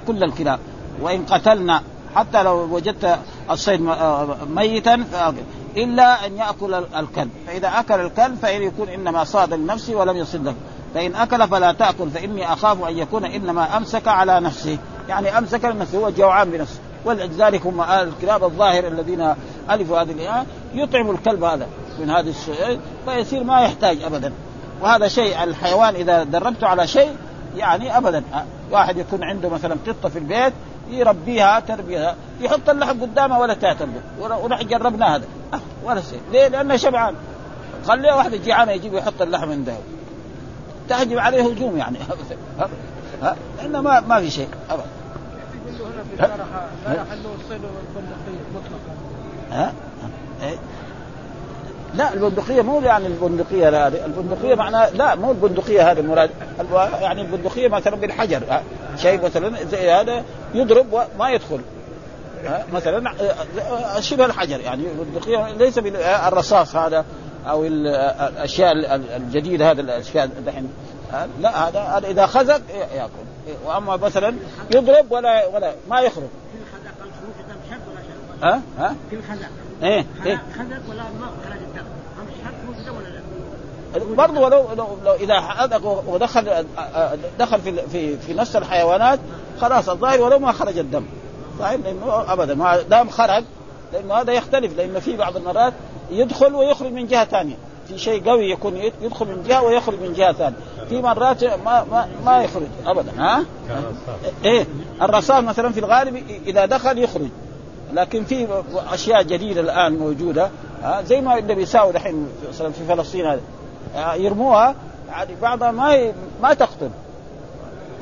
كل الكلاب. وإن قتلنا حتى لو وجدت الصيد آه، ميتا إلا أن يأكل الكلب. فإذا أكل الكلب فإن يكون إنما صاد لنفسه ولم يصد له. فإن أكل فلا تأكل فإني أخاف أن يكون إنما أمسك على نفسه. يعني أمسك لنفسه هو جوعان بنفسه. ولذلك هم الكلاب الظاهر الذين ألفوا هذه الآية يطعموا الكلب هذا من هذا الشيء فيصير ما يحتاج ابدا. وهذا شيء الحيوان إذا دربته على شيء يعني ابدا. واحد يكون عنده مثلا قطة في البيت يربيها تربيها. يحط اللحم قدامها ولا به. ونحن جربنا هذا. أه ولا شيء. ليه؟ لأنه شبعان. خليه واحدة جيعانه يجيب يحط اللحم عنده. تهجم عليه هجوم يعني. ها؟ لأنه ما ما في شيء. ابدا هنا في لا يحل الصيد والبندقية مطلقا. ها؟ لا البندقية مو يعني البندقية هذه. البندقية معناها لا مو البندقية هذا المراد يعني البندقية مثلا بالحجر. شيء مثلا زي هذا يضرب وما يدخل. مثلا شبه الحجر. يعني البندقية ليس بالرصاص هذا أو الأشياء الجديده هذا الأشياء دحين. لا هذا هذا إذا خزق يأكل. وأما مثلا يضرب ولا ولا ما يخرج. ها؟ ها؟ إيه إيه. خزق ولا برضه ولو لو, لو إذا حدق ودخل دخل في في في نفس الحيوانات خلاص الظاهر ولو ما خرج الدم. صحيح لأنه ابدا. ما دام خرج لأنه هذا يختلف لأنه في بعض المرات يدخل ويخرج من جهة ثانية. في شيء قوي يكون يدخل من جهة ويخرج من جهة ثانية. في مرات ما ما ما يخرج ابدا. ها؟ إيه. الرصاص مثلا في الغالب إذا دخل يخرج. لكن في أشياء جديدة الآن موجودة. ها؟ زي ما اللي بيساوي الحين في فلسطين هذا. يرموها. يعني بعضها ما ما تقتل.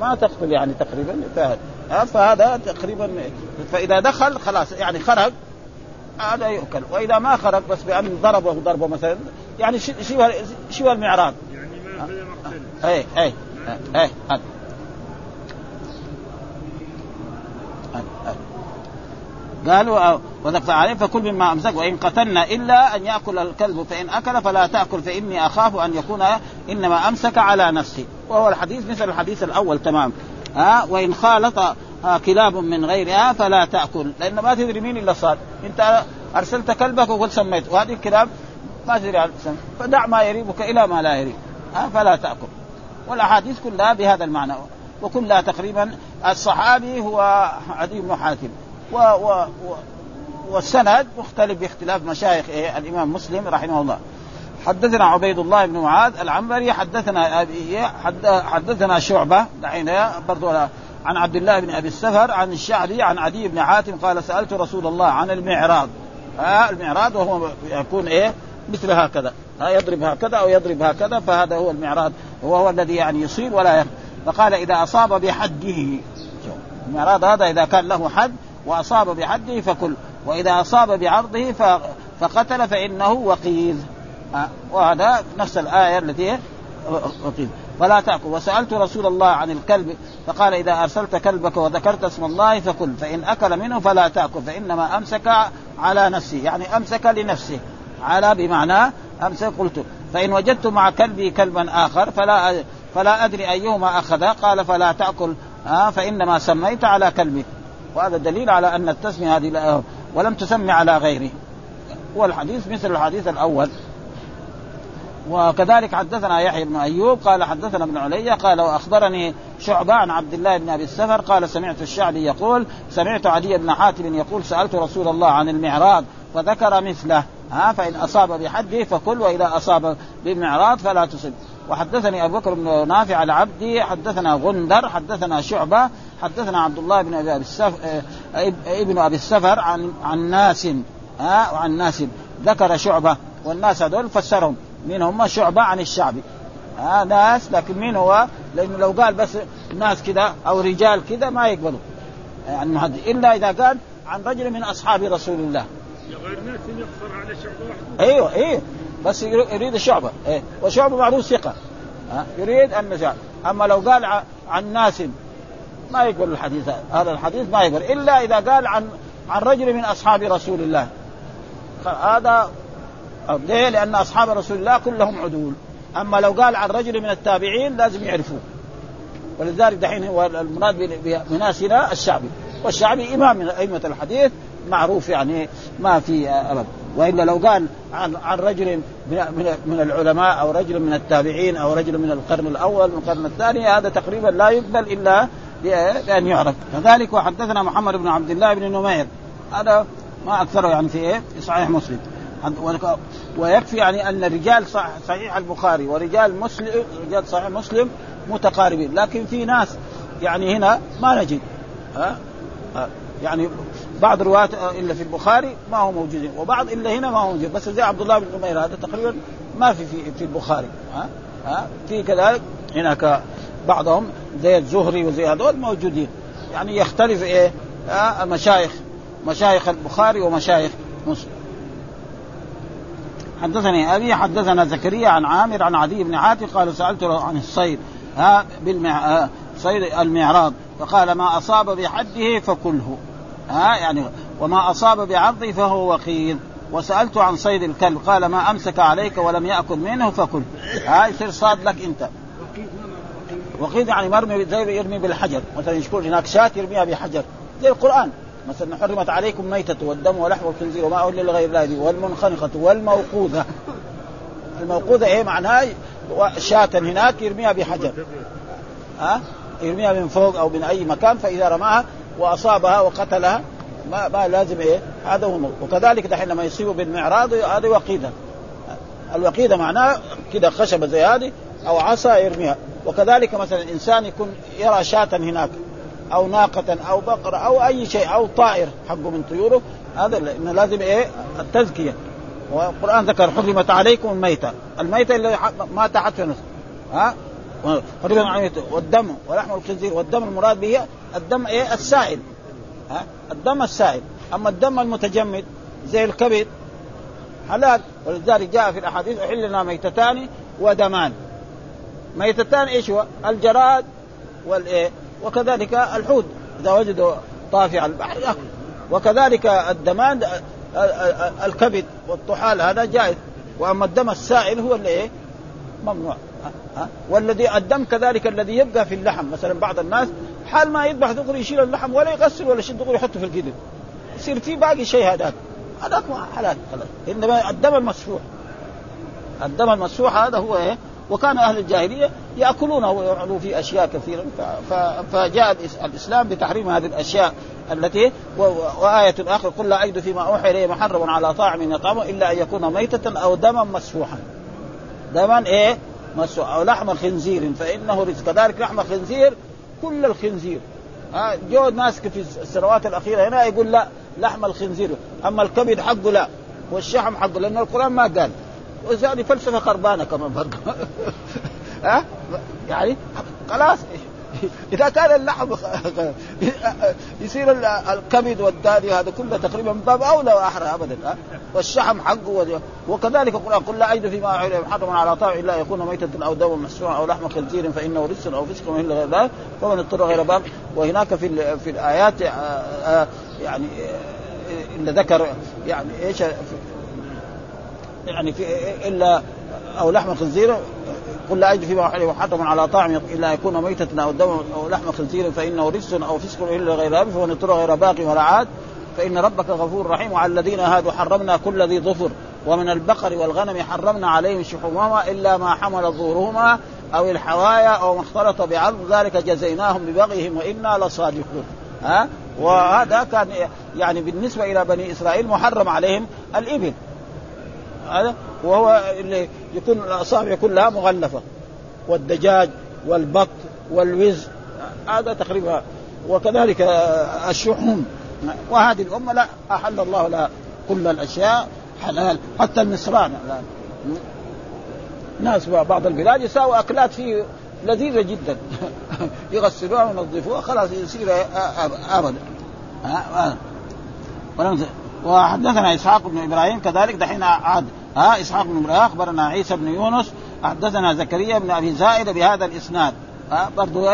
ما تقتل يعني تقريبا فهذا تقريبا فإذا دخل خلاص يعني خرج هذا يؤكل. وإذا ما خرج بس بأن ضربه ضربة مثلا يعني شبه شبه المعراض يعني ما في اي اي اي قالوا وذكر عليه فكل مما أمسك وإن قتلنا إلا أن يأكل الكلب فإن أكل فلا تأكل فإني أخاف أن يكون إنما أمسك على نفسي. وهو الحديث مثل الحديث الأول تمام. ها؟ وإن خالط كلاب من غيرها فلا تأكل. لأن ما تدري مين اللي صار أنت أرسلت كلبك وقلت سميت وهذه الكلاب ما تدري فدع ما يريبك إلى ما لا يريب. فلا تأكل. والأحاديث كلها بهذا المعنى. وكلها تقريبا الصحابي هو عدي بن حاتم. و و و والسند مختلف باختلاف مشايخ إيه الإمام مسلم رحمه الله. حدثنا عبيد الله بن معاذ العنبري حدثنا حدثنا شعبة دعينا برضو عن عبد الله بن أبي السفر عن الشعبي عن عدي بن حاتم قال سألت رسول الله عن المعراض. آه المعراض وهو يكون إيه؟ مثل هكذا. آه يضرب هكذا أو يضرب هكذا فهذا هو المعراض. وهو الذي يعني يصيب ولا يخ. فقال إذا أصاب بحده المعراض هذا إذا كان له حد وأصاب بحده فكل وإذا أصاب بعرضه فقتل فإنه وقيذ آه وهذا نفس الآية التي وقيذ فلا تأكل وسألت رسول الله عن الكلب فقال إذا أرسلت كلبك وذكرت اسم الله فكل فإن أكل منه فلا تأكل فإنما أمسك على نفسه يعني أمسك لنفسه. على بمعنى أمسك قلت فإن وجدت مع كلبي كلبا آخر فلا فلا أدري أيهما أخذ قال فلا تأكل آه فإنما سميت على كلبك وهذا دليل على أن التسمية هذه ولم تسمي على غيره. والحديث مثل الحديث الأول. وكذلك حدثنا يحيى بن أيوب قال حدثنا ابن علي قال وأخبرني شعبة عن عبد الله بن أبي السفر قال سمعت الشعبي يقول سمعت عدي بن حاتم يقول سألت رسول الله عن المعراض فذكر مثله. ها فإن أصاب بحده فكل وإذا أصاب بالمعراض فلا تصب. وحدثني أبو بكر بن نافع العبدي حدثنا غندر حدثنا شعبة حدثنا عبد الله بن أبي السفر آه، ابن أبي السفر عن عن ناس ها وعن ناس ذكر شعبة والناس هذول فسرهم. مين هم شعبة عن الشعبي آه ناس لكن مين هو؟ لأنه لو قال بس ناس كذا أو رجال كذا ما يقبلوا. يعني محدد إلا إذا قال عن رجل من أصحاب رسول الله. غير ناس يقصر على شعبة أيوه أيوه. بس يريد الشعبة. إيه. وشعبة معروف ثقة. ها يريد أن شعب. أما لو قال عن ناس ما يقبل الحديث هذا. الحديث ما يقبل إلا إذا قال عن عن رجل من أصحاب رسول الله. هذا ليه؟ لأن أصحاب رسول الله كلهم عدول. أما لو قال عن رجل من التابعين لازم يعرفوه. ولذلك دحين هو المراد بناسنا الشعبي. والشعبي إمام من أئمة الحديث معروف يعني ما في أبد وإلا لو قال عن عن رجل من العلماء أو رجل من التابعين أو رجل من القرن الأول من القرن الثاني هذا تقريبا لا يقبل إلا بان يعرف. كذلك وحدثنا محمد بن عبد الله بن نمير. هذا ما أكثره يعني في إيه؟ في صحيح مسلم. ويكفي يعني أن رجال صحيح البخاري ورجال مسلم رجال صحيح مسلم متقاربين. لكن في ناس يعني هنا ما نجد. ها؟ يعني بعض رواة إلا في البخاري ما هو موجودين وبعض إلا هنا ما هو موجود. بس زي عبد الله بن عمير هذا تقريبا ما في في, في البخاري. ها؟ ها؟ في كذلك هناك بعضهم زي الزهري وزي هذول موجودين. يعني يختلف إيه؟ مشايخ. مشايخ البخاري ومشايخ مسلم. حدثني أبي حدثنا زكريا عن عامر عن عدي بن حاتم قال سالته عن الصيد. ها بالمع... صيد المعراض. فقال ما أصاب بحده فكله. ها يعني وما أصاب بعرضه فهو وقيد وسالته عن صيد الكلب. قال ما أمسك عليك ولم يأكل منه فكل. ها يصير صاد لك أنت. وقيد يعني مرمي زي يرمي بالحجر. مثلا يشكون هناك شاة يرميها بحجر. زي القرآن. مثلا حرمت عليكم ميتة والدم ولحم الخنزير وما أهل لغير الله والمنخنقة والموقوذة. الموقوذة إيه معناها؟ شاة هناك يرميها بحجر. ها؟ يرميها من فوق أو من أي مكان فإذا رماها وأصابها وقتلها ما, ما لازم إيه؟ هذا هو وكذلك دحين لما يصيبوا بالمعراض هذه وقيدة. الوقيدة معناها كده خشبة زي هذه أو عصا يرميها. وكذلك مثلا إنسان يكون يرى شاة هناك أو ناقة أو بقرة أو أي شيء أو طائر حقه من طيوره هذا إنه لازم إيه؟ التزكية. والقرآن ذكر حرمت عليكم الميتة. الميتة اللي مات حتى نفسه ها؟ حرمت عليكم والدم ولحم الخنزير. والدم المراد به الدم إيه؟ السائل. ها؟ الدم السائل. أما الدم المتجمد زي الكبد حلال. ولذلك جاء في الأحاديث أحل لنا ميتتان ودمان. ميتتان إيش هو؟ الجراد والإيه؟ وكذلك الحوت إذا وجدوا طافع البحر يأكل وكذلك الدمان الكبد والطحال هذا جائز وأما الدم السائل هو اللي إيه؟ ممنوع؟ والذي الدم كذلك الذي يبقى في اللحم مثلا بعض الناس حال ما يذبح دغري يشيل اللحم ولا يغسل ولا شيء دغري يحطه في القدر يصير في باقي شيء هذاك هذاك حلال خلاص إنما الدم المسفوح الدم المسفوح هذا هو إيه؟ وكان أهل الجاهلية يأكلونه ويفعلوا في أشياء كثيرة. فجاء الإسلام بتحريم هذه الأشياء التي وآية آخر قل لا أجد فيما أوحي إليه محرم على طاعم يطعمه إلا أن يكون ميتة أو دما مسفوحا. دما إيه؟ مسفوح. أو لحم خنزير فإنه رزق. كذلك لحم خنزير كل الخنزير. جو ناس في السنوات الأخيرة هنا يقول لا لحم الخنزير. أما الكبد حقه لا والشحم حقه لأن القرآن ما قال. وهذه فلسفة خربانة كمان برضه ها؟ يعني خلاص. إذا كان اللحم يصير الكبد والدادي هذا كله تقريبا من باب أولى وأحرى ابدا ها؟ والشحم حقه وكذلك القران قل لا اجد فيما حرم على طاعم الا يكون ميتة أو دم مسروعا أو لحم خنزير فإنه رجس أو فسق وهل غير ذلك ومن اضطر غير باب. وهناك في في الآيات يعني اللي ذكر يعني إيش يعني في إلا أو لحم خنزير قل لا أجد فيما محرم على طاعم إلا يكون ميتة أو دم أو لحم خنزير فإنه رجس أو فسق إلا غير ابي فمن اضطر غير باقي ولا عاد. فإن ربك غفور رحيم وعلى الذين هادوا حرمنا كل ذي ظفر ومن البقر والغنم حرمنا عليهم شحومهما إلا ما حمل ظهورهما أو الحوايا أو ما اختلط بعرض ذلك جزيناهم ببغيهم وإنا لصادقون. ها؟ وهذا كان يعني بالنسبة إلى بني إسرائيل محرم عليهم الإبل. هذا وهو اللي يكون الاصابع كلها مغلفة. والدجاج والبط والوز هذا تقريبا. وكذلك الشحوم. وهذه الأمة لا أحل الله لها كل الأشياء حلال. حتى النصران الآن. ناس بعض البلاد يساووا أكلات فيه لذيذة جدا. يغسلوها وينظفوها خلاص يصير ابدا وحدثنا إسحاق بن إبراهيم كذلك دحين عاد ها إسحاق بن إبراهيم أخبرنا عيسى بن يونس حدثنا زكريا بن أبي زائد بهذا الإسناد. برضو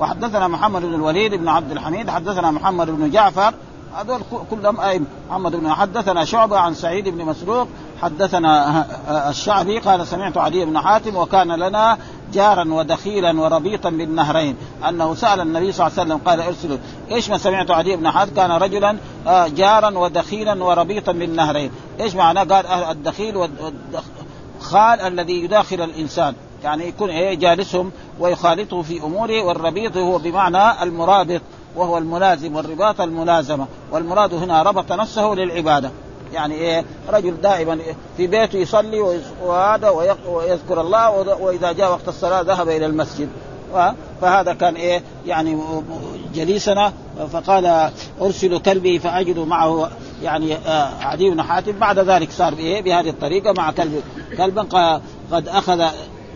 وحدثنا محمد بن الوليد بن عبد الحميد حدثنا محمد بن جعفر هذول كلهم أي محمد بن حدثنا شعبة عن سعيد بن مسروق حدثنا الشعبي قال سمعت عدي بن حاتم وكان لنا جارا ودخيلا وربيطا بالنهرين أنه سأل النبي صلى الله عليه وسلم قال ارسلوا. إيش ما سمعت عدي بن حاتم؟ كان رجلا جارا ودخيلا وربيطا بالنهرين. إيش معناه قال الدخيل والخال الذي يداخل الإنسان. يعني يكون إيه جالسهم ويخالطه في أموره والربيط هو بمعنى المرابط. وهو الملازم والرباط الملازمة. والمراد هنا ربط نفسه للعبادة. يعني إيه؟ رجل دائما في بيته يصلي وهذا ويذكر الله وإذا جاء وقت الصلاة ذهب إلى المسجد. فهذا كان إيه؟ يعني جليسنا. فقال أرسل كلبي فأجد معه يعني عدي بن حاتم. بعد ذلك صار بإيه؟ بهذه الطريقة مع كلب. كلبا قد أخذ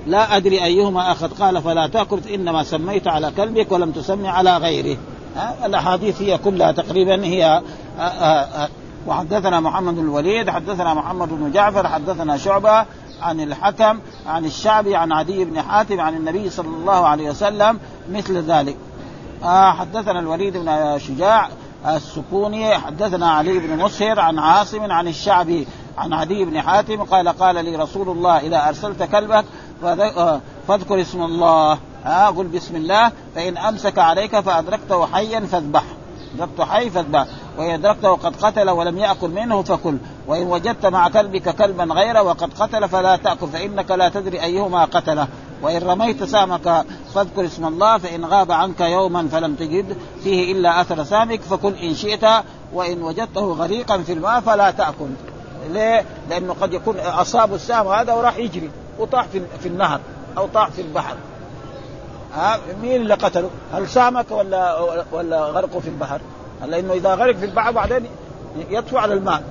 لا أدري أيهما أخذ. قال فلا تأكل إنما سميت على كلبك ولم تسمي على غيره. الأحاديث هي كلها تقريبا هي وحدثنا محمد بن الوليد حدثنا محمد بن جعفر حدثنا شعبة عن الحكم عن الشعبي عن عدي بن حاتم عن النبي صلى الله عليه وسلم مثل ذلك. آه حدثنا الوليد بن شجاع السكوني حدثنا علي بن مسهر عن عاصم عن الشعبي عن عدي بن حاتم قال قال لي رسول الله إذا أرسلت كلبك آه، فاذكر اسم الله. ها قل بسم الله فإن أمسك عليك فأدركته حيا فاذبحه. أدركته حي فاذبح وإن أدركته قد قتل ولم يأكل منه فكل. وإن وجدت مع كلبك كلبا غيره وقد قتل فلا تأكل فإنك لا تدري أيهما قتله. وإن رميت سامك فاذكر اسم الله فإن غاب عنك يوما فلم تجد فيه إلا أثر سامك فكل إن شئت. وإن وجدته غريقا في الماء فلا تأكل. ليه؟ لأنه قد يكون أصاب السام هذا وراح يجري وطاح في النهر أو طاح في البحر. ها مين اللي قتله؟ هل سامك ولا ولا غرقه في البحر؟ لإنه إذا غرق في البحر بعدين يطفو على الماء.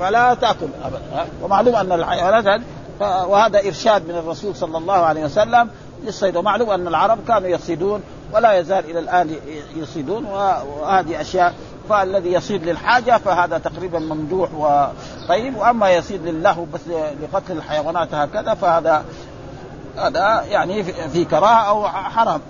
فلا تأكل ابدا ومعلوم أن الحيوانات وهذا إرشاد من الرسول صلى الله عليه وسلم للصيد. ومعلوم أن العرب كانوا يصيدون ولا يزال إلى الآن يصيدون وهذه أشياء. فالذي يصيد للحاجة فهذا تقريبا ممدوح وطيب. وأما يصيد للهو بس لقتل الحيوانات هكذا فهذا هذا يعني في كراهة أو حرام.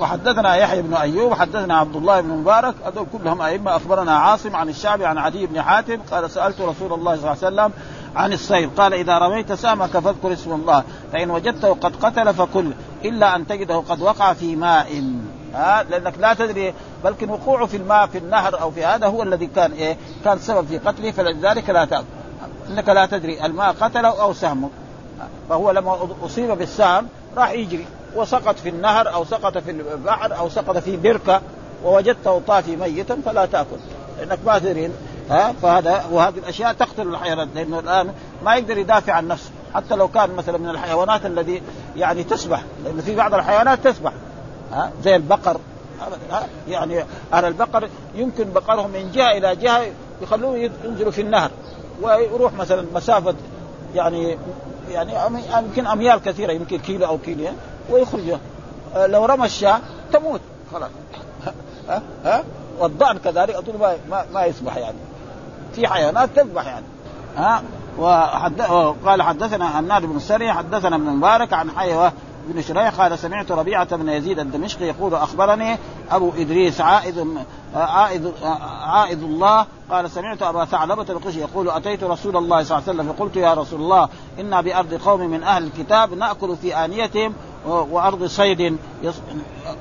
وحدثنا يحيى بن أيوب حدثنا عبد الله بن مبارك هذول كلهم أئمة. أخبرنا عاصم عن الشعبي عن عدي بن حاتم قال سألت رسول الله صلى الله عليه وسلم عن الصيد. قال إذا رميت سامك فاذكر اسم الله فإن وجدته قد قتل فكل إلا أن تجده قد وقع في ماء. ها؟ لأنك لا تدري بلكن وقوعه في الماء في النهر أو في هذا هو الذي كان إيه؟ كان سبب في قتله فلذلك لا تاكل إنك لا تدري الماء قتله أو سهمه فهو لما أصيب بالسهم راح يجري. وسقط في النهر أو سقط في البحر أو سقط في بركة ووجدته طافي ميتا فلا تأكل. لانك ما تدري. ها؟ فهذا وهذه الأشياء تقتل الحيوانات. لأنه الآن ما يقدر يدافع عن نفسه. حتى لو كان مثلا من الحيوانات الذي يعني تسبح. لأن في بعض الحيوانات تسبح. ها؟ زي البقر. ها؟ يعني أهل البقر يمكن بقرهم من جهة إلى جهة يخلوه ينزلوا في النهر. ويروح مثلا مسافة يعني يعني يمكن أميال كثيرة يمكن كيلو أو كيلو ويخرج آه، لو رمى الشاة تموت. خلاص. ها؟ ها؟ والضأن كذلك أظن ما ما, يسبح يعني. في حيوانات تذبح يعني. ها؟ وحد... قال حدثنا النار بن السري حدثنا ابن مبارك عن حيوة بن شريح قال سمعت ربيعة بن يزيد الدمشقي يقول أخبرني أبو إدريس عائد عائد عائد الله قال سمعت أبا ثعلبة القشي يقول أتيت رسول الله صلى الله عليه وسلم فقلت يا رسول الله إنا بأرض قوم من أهل الكتاب نأكل في آنيتهم وأرض صيد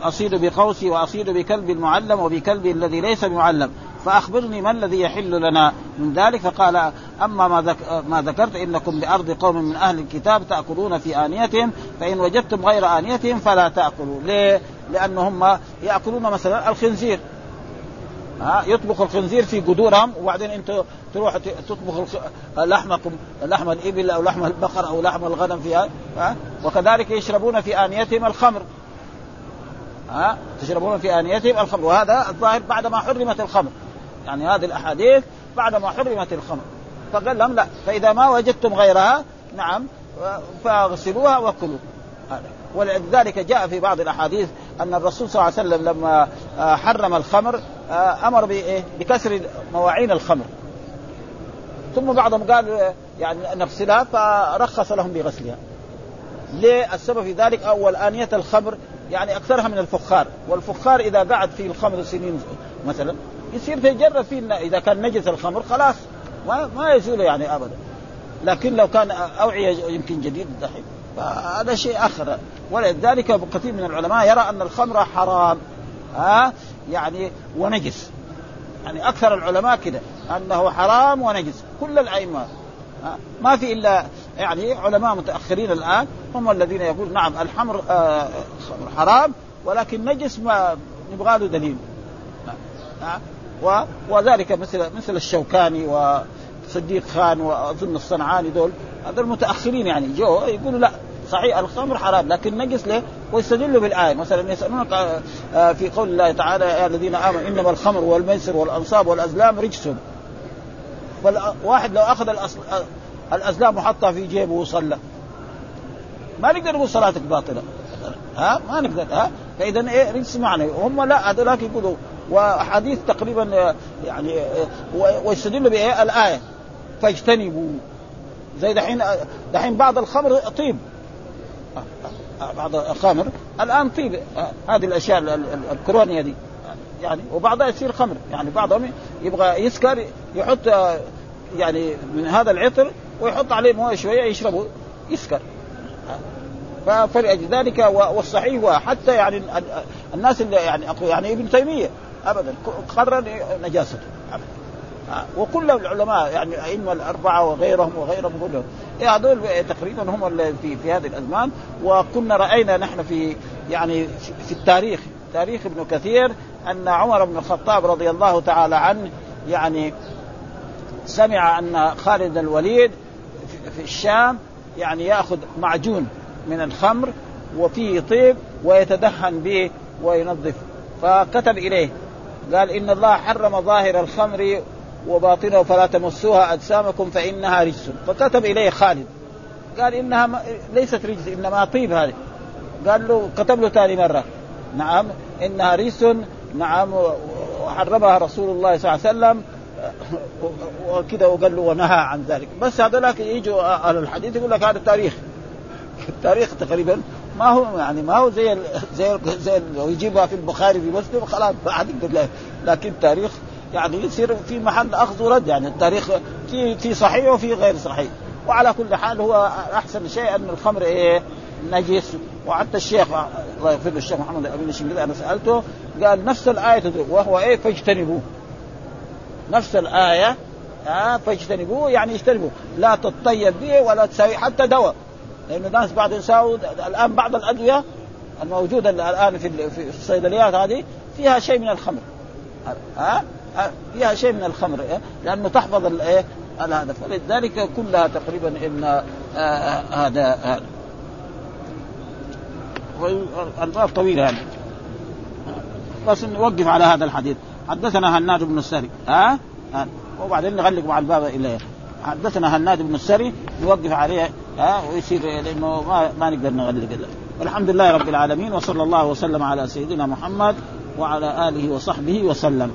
أصيد بقوسي وأصيد بكلب المعلم وبكلب الذي ليس بمعلم. فأخبرني ما الذي يحل لنا من ذلك؟ فقال أما ما, ذك ما ذكرت إنكم بارض قوم من أهل الكتاب تأكلون في آنيتهم فإن وجدتم غير آنيتهم فلا تأكلوا. ليه؟ لانهم يأكلون مثلا الخنزير. ها؟ يطبخ الخنزير في قدورهم وبعدين انت تروح تطبخ لحمكم لحم الإبل أو لحم البقر أو لحم الغنم فيها ها؟ وكذلك يشربون في آنيتهم الخمر. ها؟ تشربون في آنيتهم الخمر. وهذا الظاهر بعد ما حرمت الخمر. يعني هذه الأحاديث بعد ما حرمت الخمر. فقال لهم لا فإذا ما وجدتم غيرها نعم فاغسلوها وكلوا. ولذلك جاء في بعض الأحاديث أن الرسول صلى الله عليه وسلم لما آه، حرم الخمر آه، أمر بايه؟ بكسر مواعين الخمر. ثم بعضهم قال آه، يعني نغسلها فرخص لهم بغسلها. ليه؟ السبب في ذلك أول انيه الخمر يعني أكثرها من الفخار. والفخار إذا قعد في الخمر سنين مثلا يصير يتجرب فيه إذا كان نجس الخمر خلاص. ما ما يزول يعني ابدا. لكن لو كان أوعية يمكن جديد دحين. فهذا شيء آخر. ولذلك كثير من العلماء يرى أن الخمر حرام. ها؟ يعني ونجس. يعني أكثر العلماء كده. أنه حرام ونجس. كل الأئمة. ما في إلا يعني علماء متأخرين الآن. هم الذين يقول نعم الحمر آه حرام. ولكن نجس ما نبغى له دليل. وذلك مثل مثل الشوكاني وصديق خان وأظن الصنعاني دول هذول متأخرين يعني. جو يقولوا لا صحيح الخمر حرام لكن نجس له ويستدلوا بالآية. مثلا يسألونك آه، في قول الله تعالى يا الذين آمنوا إنما الخمر والميسر والأنصاب والأزلام رجس. فالواحد لو أخذ الأزلام وحطها في جيبه وصلى. ما نقدر نقول صلاتك باطلة. ها؟ ما نقدر ها؟ فاذا إيه رجس معنى. هم لا هذولاك يقولوا وحديث تقريبا يعني ويستدل بإيه؟ الآية. فاجتنبوا. زي دحين دحين بعض الخمر طيب. بعض الخمر الآن طيب. هذه الأشياء الكرونية دي. يعني وبعضها يصير خمر. يعني بعضهم يبغى يسكر يحط يعني من هذا العطر ويحط عليه موية شوية يشربه يسكر. فلأجل ذلك والصحيح وحتى يعني الناس اللي يعني يعني ابن تيمية. ابدا. قدر نجاسته. أبداً. وكل العلماء يعني الائمه الأربعة وغيرهم وغيرهم كلهم. إيه هذول تقريبا هم اللي في في هذه الأزمان. وكنا رأينا نحن في يعني في التاريخ تاريخ ابن كثير أن عمر بن الخطاب رضي الله تعالى عنه يعني سمع أن خالد الوليد في الشام يعني يأخذ معجون من الخمر وفيه طيب ويتدهن به وينظف. فكتب إليه قال إن الله حرم ظاهر الخمر وباطنه فلا تمسوها أجسامكم فإنها رجس. فكتب إليه خالد. قال إنها ليست رجس إنما طيب هذه. قال له كتب له ثاني مرة. نعم إنها رجس. نعم وحرمها رسول الله صلى الله عليه وسلم. وكذا وقال له ونهى عن ذلك. بس هذولاك يجوا أهل الحديث يقول لك هذا التاريخ. التاريخ تقريبا ما هو يعني ما هو زي زي زي لو يجيبها في البخاري في مسلم خلاص ما حد يقدر لكن التاريخ يعني يصير في محل أخذ ورد. يعني التاريخ في في صحيح وفي غير صحيح. وعلى كل حال هو أحسن شيء أن الخمر إيه؟ نجس. وحتى الشيخ الله يغفر له الشيخ محمد امين الشنقيطي أنا سألته قال نفس الآية تدرك وهو إيه؟ فاجتنبوه. نفس الآية آه فاجتنبوه يعني اجتنبوه. لا تطيب به ولا تساوي حتى دواء. لأن الناس بعض يساووا الآن بعض الأدوية الموجودة الآن في الصيدليات هذه فيها شيء من الخمر. ها؟ فيها شيء من الخمر لأنه تحفظ الايه هذا فلذلك كلها تقريبا إن هذا هذا الباب طويل هذا بس نوقف على هذا الحديث. حدثنا هناد بن السري ها؟ وبعدين نغلق مع الباب إليه. حدثنا هناد بن السري نوقف عليه. ها ويصير لأنه ما, ما نقدر نغلق والحمد لله رب العالمين وصلى الله وسلم على سيدنا محمد وعلى آله وصحبه وسلم.